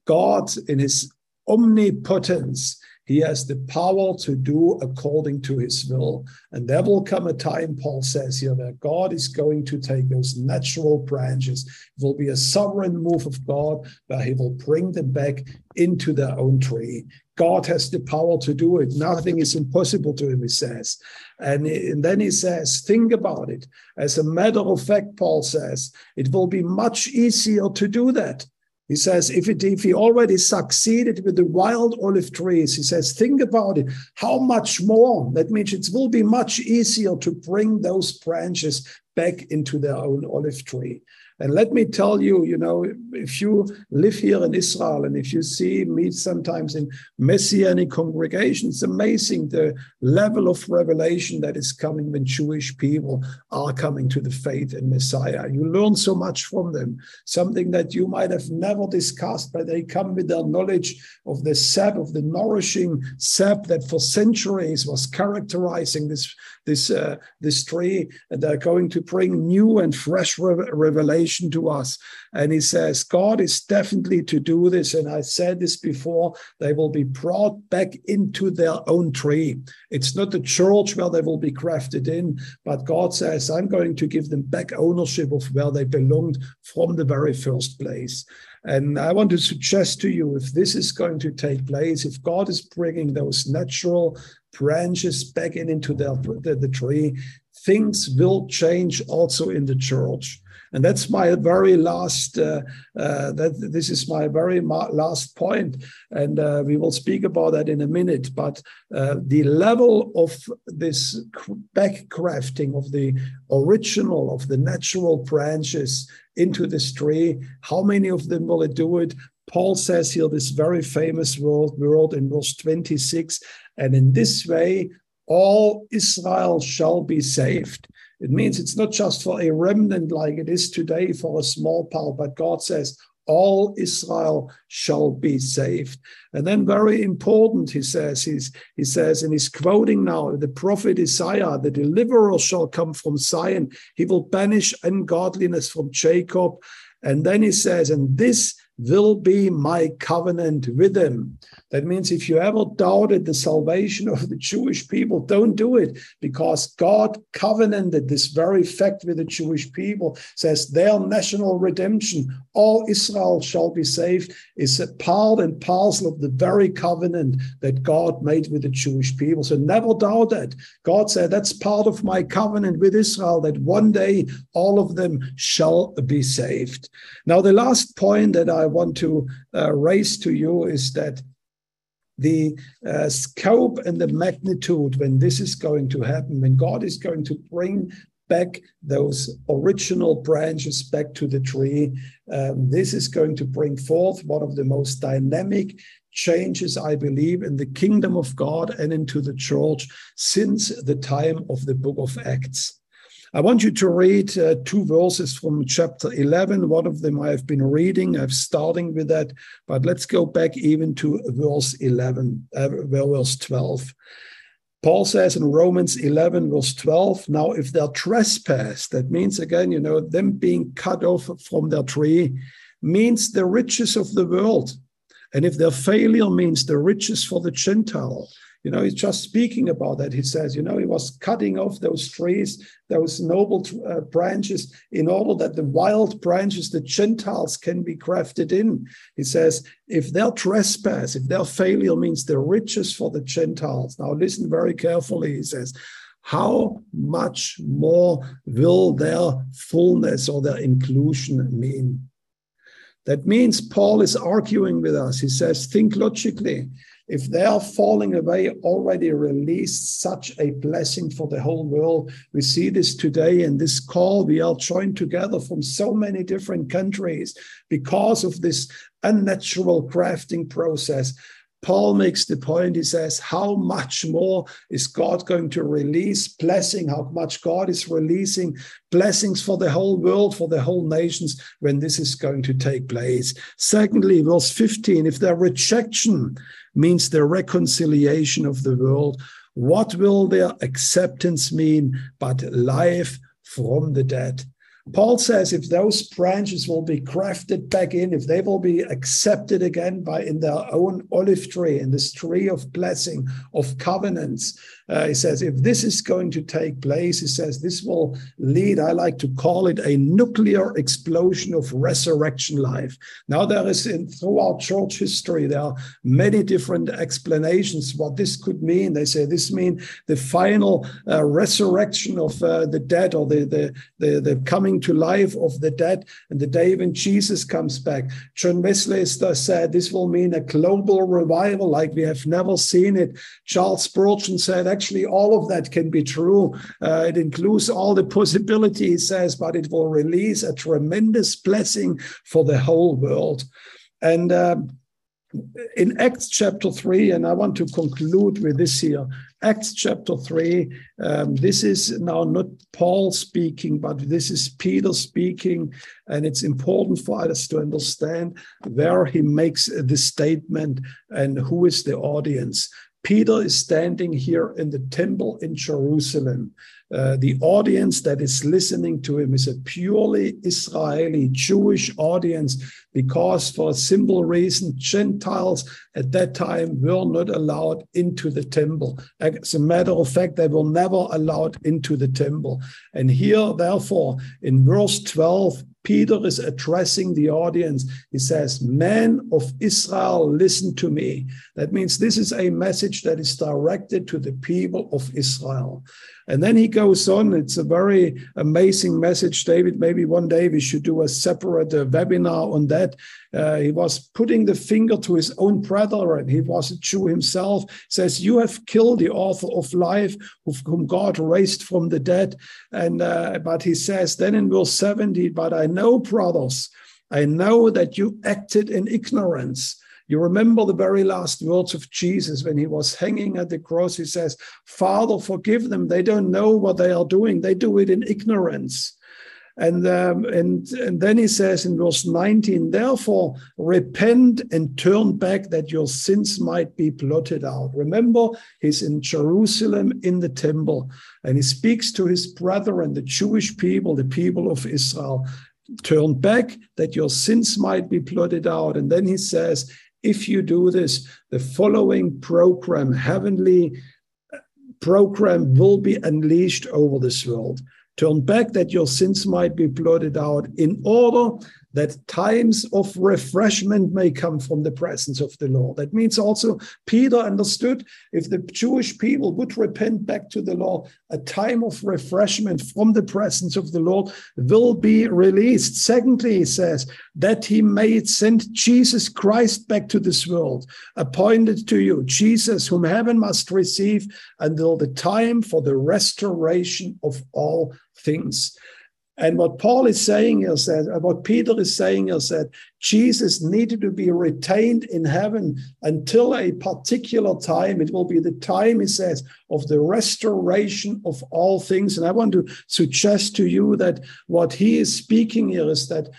God, in his omnipotence, he has the power to do according to his will. And there will come a time, Paul says here, where God is going to take those natural branches. It will be a sovereign move of God where he will bring them back into their own tree. God has the power to do it. Nothing is impossible to him, he says. And, and then he says, think about it. As a matter of fact, Paul says, it will be much easier to do that he says, if, it, if he already succeeded with the wild olive trees, he says, think about it. How much more? That means it will be much easier to bring those branches back into their own olive tree. And let me tell you, you know, if you live here in Israel and if you see me sometimes in messianic congregations, it's amazing the level of revelation that is coming when Jewish people are coming to the faith in Messiah. You learn so much from them, something that you might have never discussed, but they come with their knowledge of the sap, of the nourishing sap that for centuries was characterizing this, this, uh, this tree. And they're going to bring new and fresh revelation to us. And he says, God is definitely to do this. And I said this before, they will be brought back into their own tree. It's not the church where they will be crafted in, but God says, I'm going to give them back ownership of where they belonged from the very first place. And I want to suggest to you if this is going to take place, if God is bringing those natural branches back in into their, the, the tree, things will change also in the church. And that's my very last. Uh, uh, that this is my very ma- last point, and uh, we will speak about that in a minute. But uh, the level of this back crafting of the original of the natural branches into this tree, how many of them will it do it? Paul says here this very famous word, word in verse 26, and in this way all Israel shall be saved. It means it's not just for a remnant like it is today for a small part, but God says, all Israel shall be saved. And then very important, he says, he's, he says, and he's quoting now the prophet Isaiah, the deliverer shall come from Zion. He will banish ungodliness from Jacob. And then he says, and this will be my covenant with them. That means if you ever doubted the salvation of the Jewish people, don't do it because God covenanted this very fact with the Jewish people, says their national redemption, all Israel shall be saved, is a part and parcel of the very covenant that God made with the Jewish people. So never doubt that. God said, That's part of my covenant with Israel, that one day all of them shall be saved. Now, the last point that I want to uh, raise to you is that the uh, scope and the magnitude when this is going to happen, when God is going to bring back those original branches back to the tree. Um, this is going to bring forth one of the most dynamic changes, I believe, in the kingdom of God and into the church since the time of the book of Acts. I want you to read uh, two verses from chapter 11. One of them I have been reading. I'm starting with that, but let's go back even to verse 11, uh, verse 12. Paul says in Romans 11, verse 12, now if they're trespass, that means again, you know, them being cut off from their tree, means the riches of the world. And if their failure means the riches for the Gentile, you know, he's just speaking about that. He says, you know, he was cutting off those trees, those noble uh, branches, in order that the wild branches, the Gentiles, can be grafted in. He says, if their trespass, if their failure means the riches for the Gentiles. Now, listen very carefully. He says, how much more will their fullness or their inclusion mean? That means Paul is arguing with us. He says, think logically if they are falling away, already released such a blessing for the whole world. We see this today in this call. We are joined together from so many different countries because of this unnatural crafting process. Paul makes the point, he says, How much more is God going to release blessing? How much God is releasing blessings for the whole world, for the whole nations when this is going to take place? Secondly, verse 15, if their rejection means the reconciliation of the world, what will their acceptance mean but life from the dead? Paul says if those branches will be grafted back in, if they will be accepted again by in their own olive tree, in this tree of blessing, of covenants, uh, he says, if this is going to take place, he says, this will lead, I like to call it a nuclear explosion of resurrection life. Now, there is in throughout church history, there are many different explanations what this could mean. They say this means the final uh, resurrection of uh, the dead or the, the, the, the, coming to life of the dead and the day when Jesus comes back. John Wesley said this will mean a global revival like we have never seen it. Charles Spurgeon said, actually all of that can be true. Uh, it includes all the possibilities, says, but it will release a tremendous blessing for the whole world. And um, in Acts chapter 3, and I want to conclude with this here Acts chapter 3, um, this is now not Paul speaking, but this is Peter speaking. And it's important for us to understand where he makes the statement and who is the audience. Peter is standing here in the temple in Jerusalem. Uh, the audience that is listening to him is a purely Israeli Jewish audience because, for a simple reason, Gentiles at that time were not allowed into the temple. As a matter of fact, they were never allowed into the temple. And here, therefore, in verse 12, Peter is addressing the audience. He says, Men of Israel, listen to me. That means this is a message that is directed to the people of Israel. And then he goes on. It's a very amazing message, David. Maybe one day we should do a separate uh, webinar on that. Uh, he was putting the finger to his own brethren. He was a Jew himself. Says, "You have killed the author of life, whom God raised from the dead." And uh, but he says then in verse seventy, "But I know, brothers, I know that you acted in ignorance." You remember the very last words of Jesus when he was hanging at the cross. He says, Father, forgive them. They don't know what they are doing, they do it in ignorance. And, um, and, and then he says in verse 19, therefore repent and turn back that your sins might be blotted out. Remember, he's in Jerusalem in the temple, and he speaks to his brethren, the Jewish people, the people of Israel. Turn back that your sins might be blotted out. And then he says, if you do this, the following program, heavenly program, will be unleashed over this world. Turn back that your sins might be blotted out in order that times of refreshment may come from the presence of the Lord. That means also Peter understood if the Jewish people would repent back to the Lord, a time of refreshment from the presence of the Lord will be released. Secondly, he says that he may send Jesus Christ back to this world, appointed to you, Jesus, whom heaven must receive until the time for the restoration of all things. And what Paul is saying is that, what Peter is saying is that Jesus needed to be retained in heaven until a particular time. It will be the time, he says, of the restoration of all things. And I want to suggest to you that what he is speaking here is that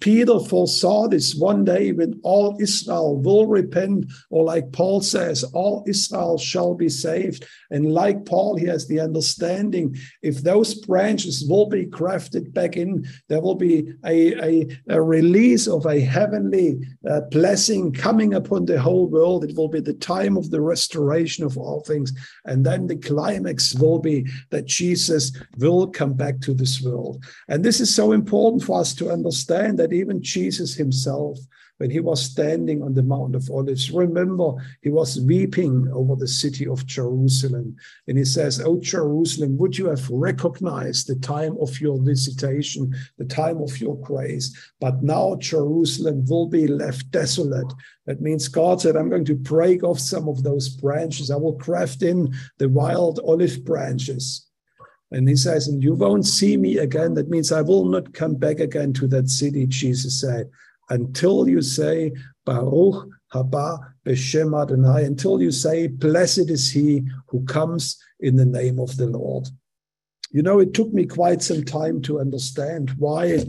Peter foresaw this one day when all Israel will repent, or like Paul says, all Israel shall be saved. And like Paul, he has the understanding if those branches will be crafted back in, there will be a, a, a release of a heavenly uh, blessing coming upon the whole world. It will be the time of the restoration of all things. And then the climax will be that Jesus will come back to this world. And this is so important for us to understand understand that even Jesus himself, when he was standing on the Mount of Olives, remember he was weeping over the city of Jerusalem. And he says, Oh, Jerusalem, would you have recognized the time of your visitation, the time of your grace? But now Jerusalem will be left desolate. That means God said, I'm going to break off some of those branches. I will graft in the wild olive branches. And he says, and you won't see me again. That means I will not come back again to that city, Jesus said, until you say, Baruch haba b'shem Adonai, until you say, Blessed is he who comes in the name of the Lord. You know, it took me quite some time to understand why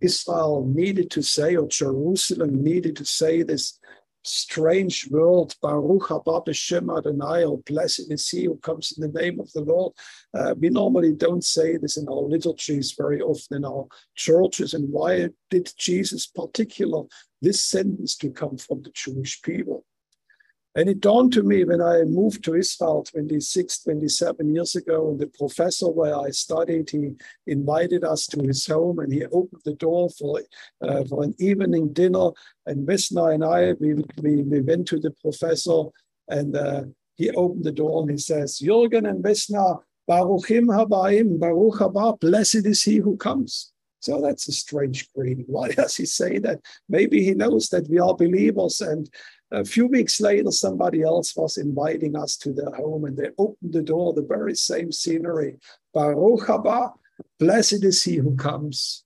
Israel needed to say, or Jerusalem needed to say this strange world. Baruch haba b'shem Adonai, blessed is he who comes in the name of the Lord. Uh, we normally don't say this in our liturgies very often in our churches. And why did Jesus particular this sentence to come from the Jewish people? And it dawned to me when I moved to Israel 26, 27 years ago, and the professor where I studied, he invited us to his home and he opened the door for, uh, for an evening dinner. And Vesna and I, we, we, we went to the professor and uh, he opened the door and he says, Jürgen and Vesna, Baruchim habaim, Baruch haba, blessed is he who comes. So that's a strange greeting. Why does he say that? Maybe he knows that we are believers and a few weeks later, somebody else was inviting us to their home and they opened the door, the very same scenery. Baruch haba, blessed is he who comes.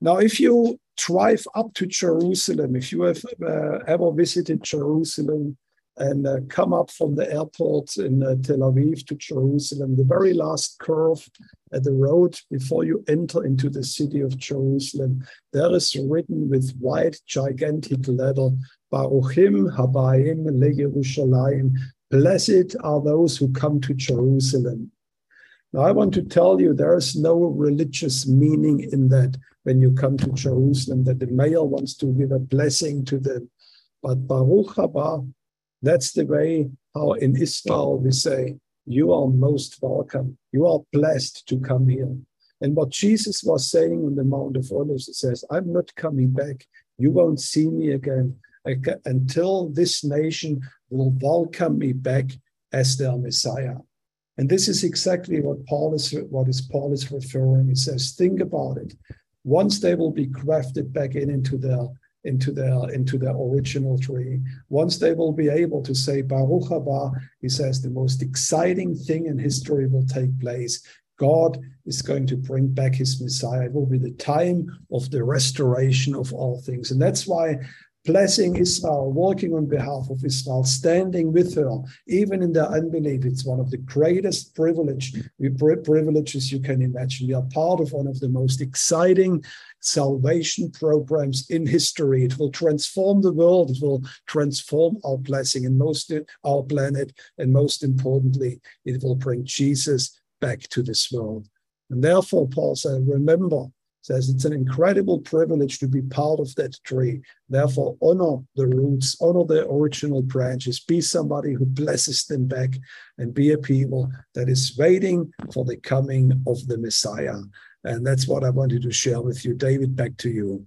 Now, if you drive up to Jerusalem, if you have uh, ever visited Jerusalem and uh, come up from the airport in uh, Tel Aviv to Jerusalem, the very last curve at the road before you enter into the city of Jerusalem, there is written with white, gigantic letter, Baruchim Habayim LeYerushalayim. Blessed are those who come to Jerusalem. Now, I want to tell you there is no religious meaning in that when you come to Jerusalem, that the mayor wants to give a blessing to them. But Baruch Haba, that's the way how in Israel we say, You are most welcome. You are blessed to come here. And what Jesus was saying on the Mount of Olives, he says, I'm not coming back. You won't see me again until this nation will welcome me back as their Messiah. And this is exactly what Paul is what is Paul is referring. He says, think about it. Once they will be grafted back in into their into their into their original tree. Once they will be able to say Baruch haba, he says the most exciting thing in history will take place. God is going to bring back his Messiah. It will be the time of the restoration of all things. And that's why blessing Israel, working on behalf of Israel, standing with her, even in their unbelief. It's one of the greatest privilege, privileges you can imagine. We are part of one of the most exciting salvation programs in history. It will transform the world. It will transform our blessing and most our planet. And most importantly, it will bring Jesus back to this world. And therefore, Paul said, remember, says it's an incredible privilege to be part of that tree. Therefore, honor the roots, honor the original branches, be somebody who blesses them back, and be a people that is waiting for the coming of the Messiah. And that's what I wanted to share with you. David, back to you.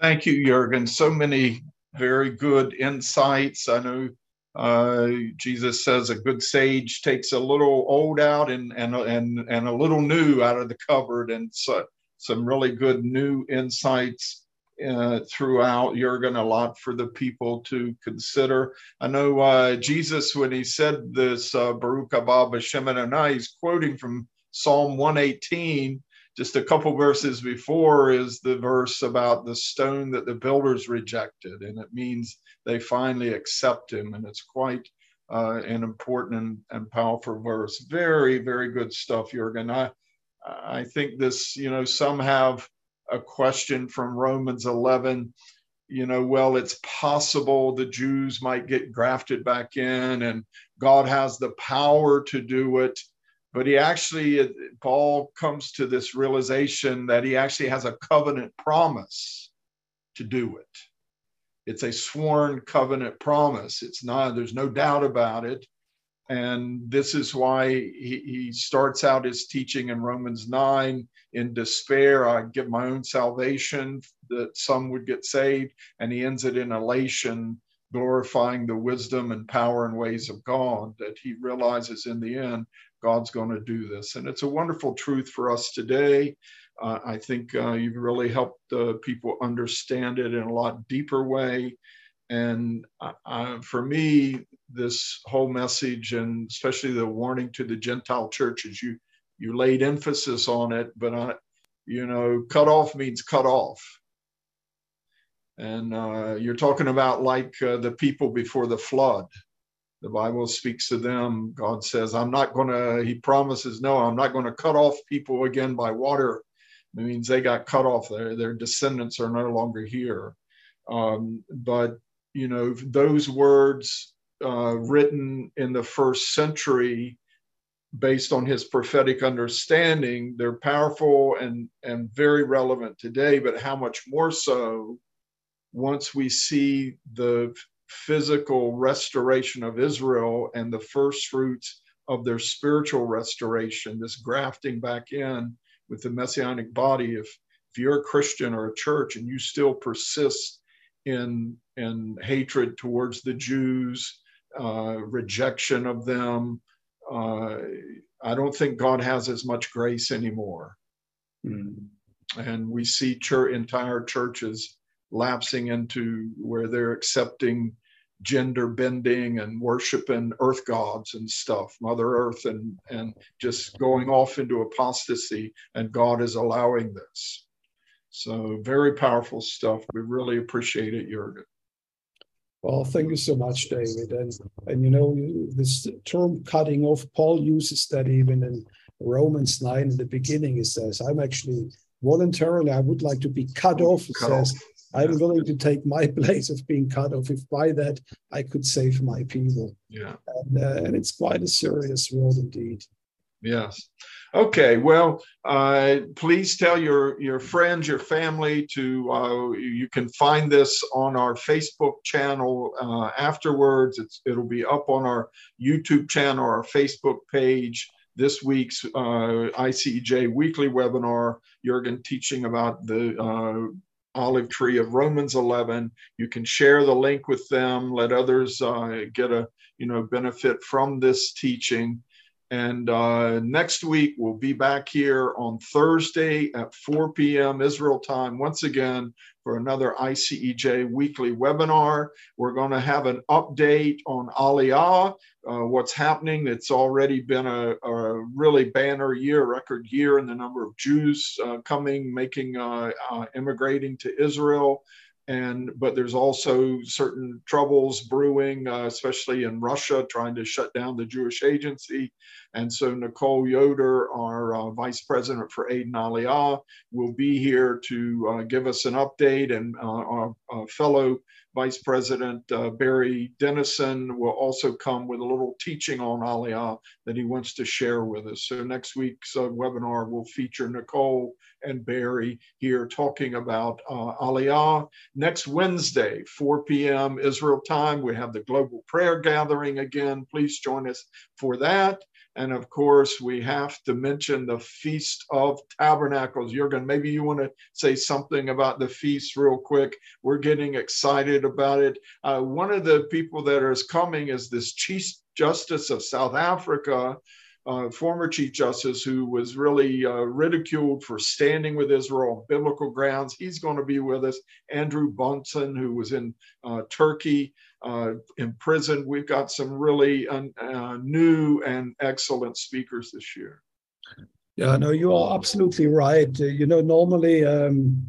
Thank you, Jurgen. So many very good insights. I know uh, Jesus says a good sage takes a little old out and and and and a little new out of the cupboard, and so some really good new insights uh, throughout. Jurgen, a lot for the people to consider. I know uh, Jesus, when he said this, uh, Baruch Haba B'Shem Adonai, he's quoting from Psalm 118 just a couple verses before is the verse about the stone that the builders rejected, and it means they finally accept him, and it's quite uh, an important and, and, powerful verse. Very, very good stuff, Jurgen. I, I think this, you know, some have a question from Romans 11. You know, well, it's possible the Jews might get grafted back in, and God has the power to do it but he actually uh, paul comes to this realization that he actually has a covenant promise to do it. It's a sworn covenant promise. It's not there's no doubt about it. And this is why he, he starts out his teaching in romans 9 in despair i give my own salvation that some would get saved. And he ends it in elation glorifying the wisdom and power and ways of god that he realizes in the end God's going to do this. And it's a wonderful truth for us today. Uh, I think uh, you've really helped uh, people understand it in a lot deeper way. And uh, for me, this whole message, and especially the warning to the Gentile churches, you you laid emphasis on it, but I, you know, cut off means cut off. And uh, you're talking about like uh, the people before the flood. The Bible speaks to them. God says, I'm not going to, He promises, no, I'm not going to cut off people again by water. It means they got cut off. Their, their descendants are no longer here. Um, but, you know, those words uh, written in the first century based on his prophetic understanding, they're powerful and, and very relevant today, but how much more so once we see the physical restoration of Israel and the first fruits of their spiritual restoration, this grafting back in with the messianic body. If, if you're a Christian or a church and you still persist in, in hatred towards the Jews, uh, rejection of them, uh, I don't think God has as much grace anymore. Mm. And we see church, entire churches lapsing into where they're accepting gender bending and worshiping earth gods and stuff, Mother Earth, and, and just going off into apostasy. And God is allowing this. So, very powerful stuff. We really appreciate it, Jurgen. Well, thank you so much, David. And and you know this term "cutting off," Paul uses that even in Romans nine in the beginning. He says, "I'm actually voluntarily. I would like to be cut off." He cut says, off. "I'm willing to take my place of being cut off if by that I could save my people." Yeah, and, uh, and it's quite a serious world indeed. Yes. Okay. Well, uh, please tell your your friends, your family to. Uh, you can find this on our Facebook channel uh, afterwards. It's it'll be up on our YouTube channel, our Facebook page. This week's uh, ICEJ weekly webinar, Jurgen teaching about the uh, olive tree of Romans 11. You can share the link with them. Let others uh, get a you know benefit from this teaching. And uh, next week, we'll be back here on Thursday at 4 p.m. Israel time once again for another ICEJ weekly webinar. We're going to have an update on Aliyah, uh, what's happening. It's already been a, a, really banner year, record year in the number of Jews uh, coming, making, uh, uh, immigrating to Israel and but there's also certain troubles brewing, uh, especially in Russia, trying to shut down the Jewish Agency. And so Nicole Yoder, our uh, vice president for Aid and Aliyah, will be here to uh, give us an update, and uh, our, our fellow Vice President uh, Barry Denison will also come with a little teaching on Aliyah that he wants to share with us. So next week's uh, webinar will feature Nicole and Barry here talking about uh, Aliyah. Next Wednesday, 4 p.m. Israel time, we have the global prayer gathering again. Please join us for that. And of course, we have to mention the Feast of Tabernacles. Jurgen, maybe you want to say something about the feast real quick. We're getting excited about it. Uh, one of the people that is coming is this Chief Justice of South Africa. Uh, former Chief Justice who was really uh, ridiculed for standing with Israel on biblical grounds. He's going to be with us. Andrew Brunson, who was in uh, Turkey uh, in prison. We've got some really uh, new and excellent speakers this year. Yeah, no, you are absolutely right. Uh, you know, normally um,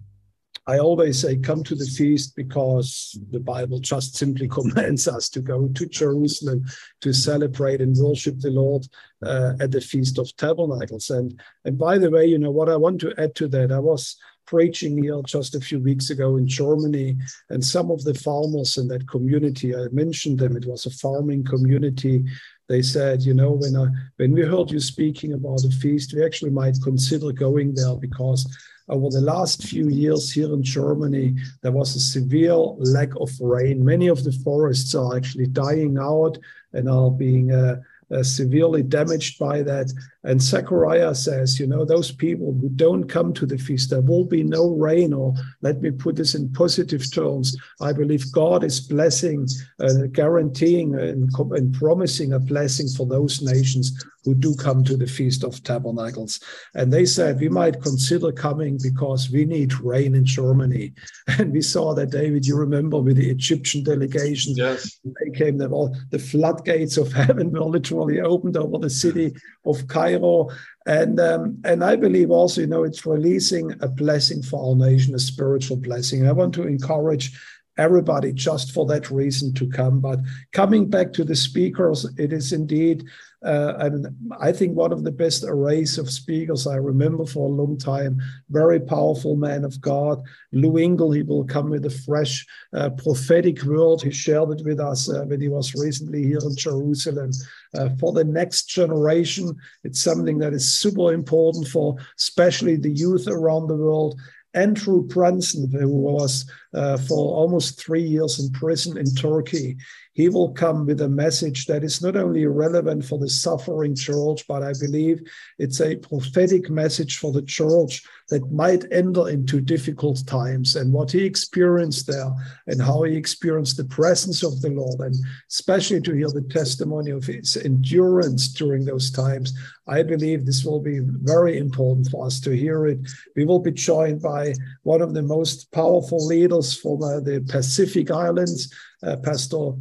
I always say, come to the feast because the Bible just simply commands us to go to Jerusalem to celebrate and worship the Lord uh, at the Feast of Tabernacles. And, and by the way, you know, what I want to add to that, I was preaching here just a few weeks ago in Germany, and some of the farmers in that community, I mentioned them, it was a farming community. They said, you know, when I, when we heard you speaking about the feast, we actually might consider going there because over the last few years here in Germany, there was a severe lack of rain. Many of the forests are actually dying out and are being uh, uh, severely damaged by that. And Zechariah says, you know, those people who don't come to the feast, there will be no rain, or let me put this in positive terms. I believe God is blessing, uh, guaranteeing, and, and promising a blessing for those nations who do come to the Feast of Tabernacles. And they said, we might consider coming because we need rain in Germany. And we saw that, David, you remember with the Egyptian delegation, yes. they came, there, all the floodgates of heaven were literally opened over the city of Cairo Cairo. And um, and I believe also, you know, it's releasing a blessing for our nation, a spiritual blessing. I want to encourage everybody just for that reason to come. But coming back to the speakers, it is indeed, uh, and I think one of the best arrays of speakers I remember for a long time. Very powerful man of God, Lou Engle. He will come with a fresh uh, prophetic word. He shared it with us uh, when he was recently here in Jerusalem. Uh, for the next generation, it's something that is super important for, especially the youth around the world. Andrew Brunson, who was uh, for almost three years in prison in Turkey, he will come with a message that is not only relevant for the suffering church, but I believe it's a prophetic message for the church that might enter into difficult times and what he experienced there and how he experienced the presence of the Lord, and especially to hear the testimony of his endurance during those times. I believe this will be very important for us to hear it. We will be joined by one of the most powerful leaders from uh, the Pacific Islands, uh, Pastor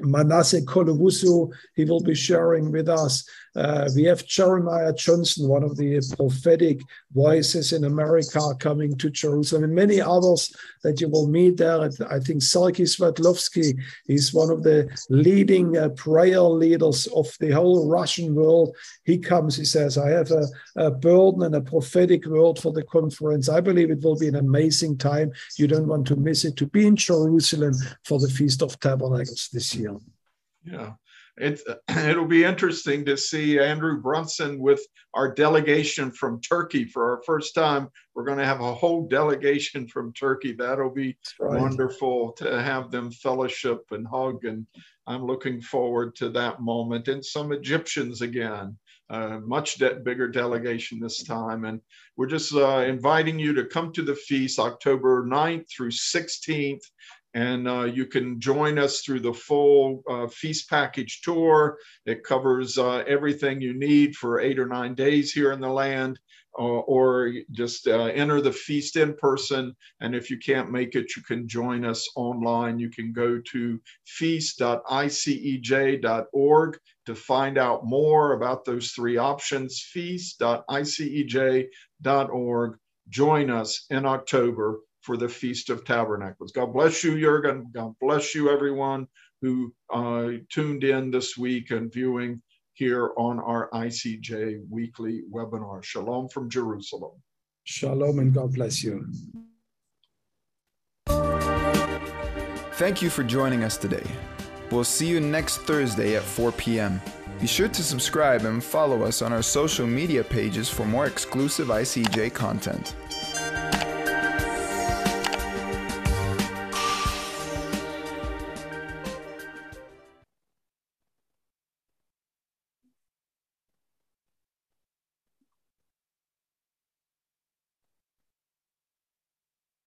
Manasseh Kolowusu, he will be sharing with us. Uh, we have Jeremiah Johnson, one of the prophetic voices in America, coming to Jerusalem, and many others that you will meet there. I think Sergei Svetlovsky is one of the leading uh, prayer leaders of the whole Russian world. He comes, he says, I have a, a burden and a prophetic word for the conference. I believe it will be an amazing time. You don't want to miss it to be in Jerusalem for the Feast of Tabernacles this year. Yeah. It, it'll be interesting to see Andrew Brunson with our delegation from Turkey for our first time. We're going to have a whole delegation from Turkey. That'll be right. wonderful to have them fellowship and hug. And I'm looking forward to that moment. And some Egyptians again, uh, much de- bigger delegation this time. And we're just uh, inviting you to come to the feast October 9th through 16th and uh, you can join us through the full uh, feast package tour. It covers uh, everything you need for eight or nine days here in the land, uh, or just uh, enter the feast in person. And if you can't make it, you can join us online. You can go to feast.icej.org to find out more about those three options feast.icej.org. Join us in October for the Feast of Tabernacles. God bless you, Jurgen. God bless you, everyone who uh, tuned in this week and viewing here on our ICEJ weekly webinar. Shalom from Jerusalem. Shalom and God bless you. Thank you for joining us today. We'll see you next Thursday at 4 p.m. Be sure to subscribe and follow us on our social media pages for more exclusive ICEJ content.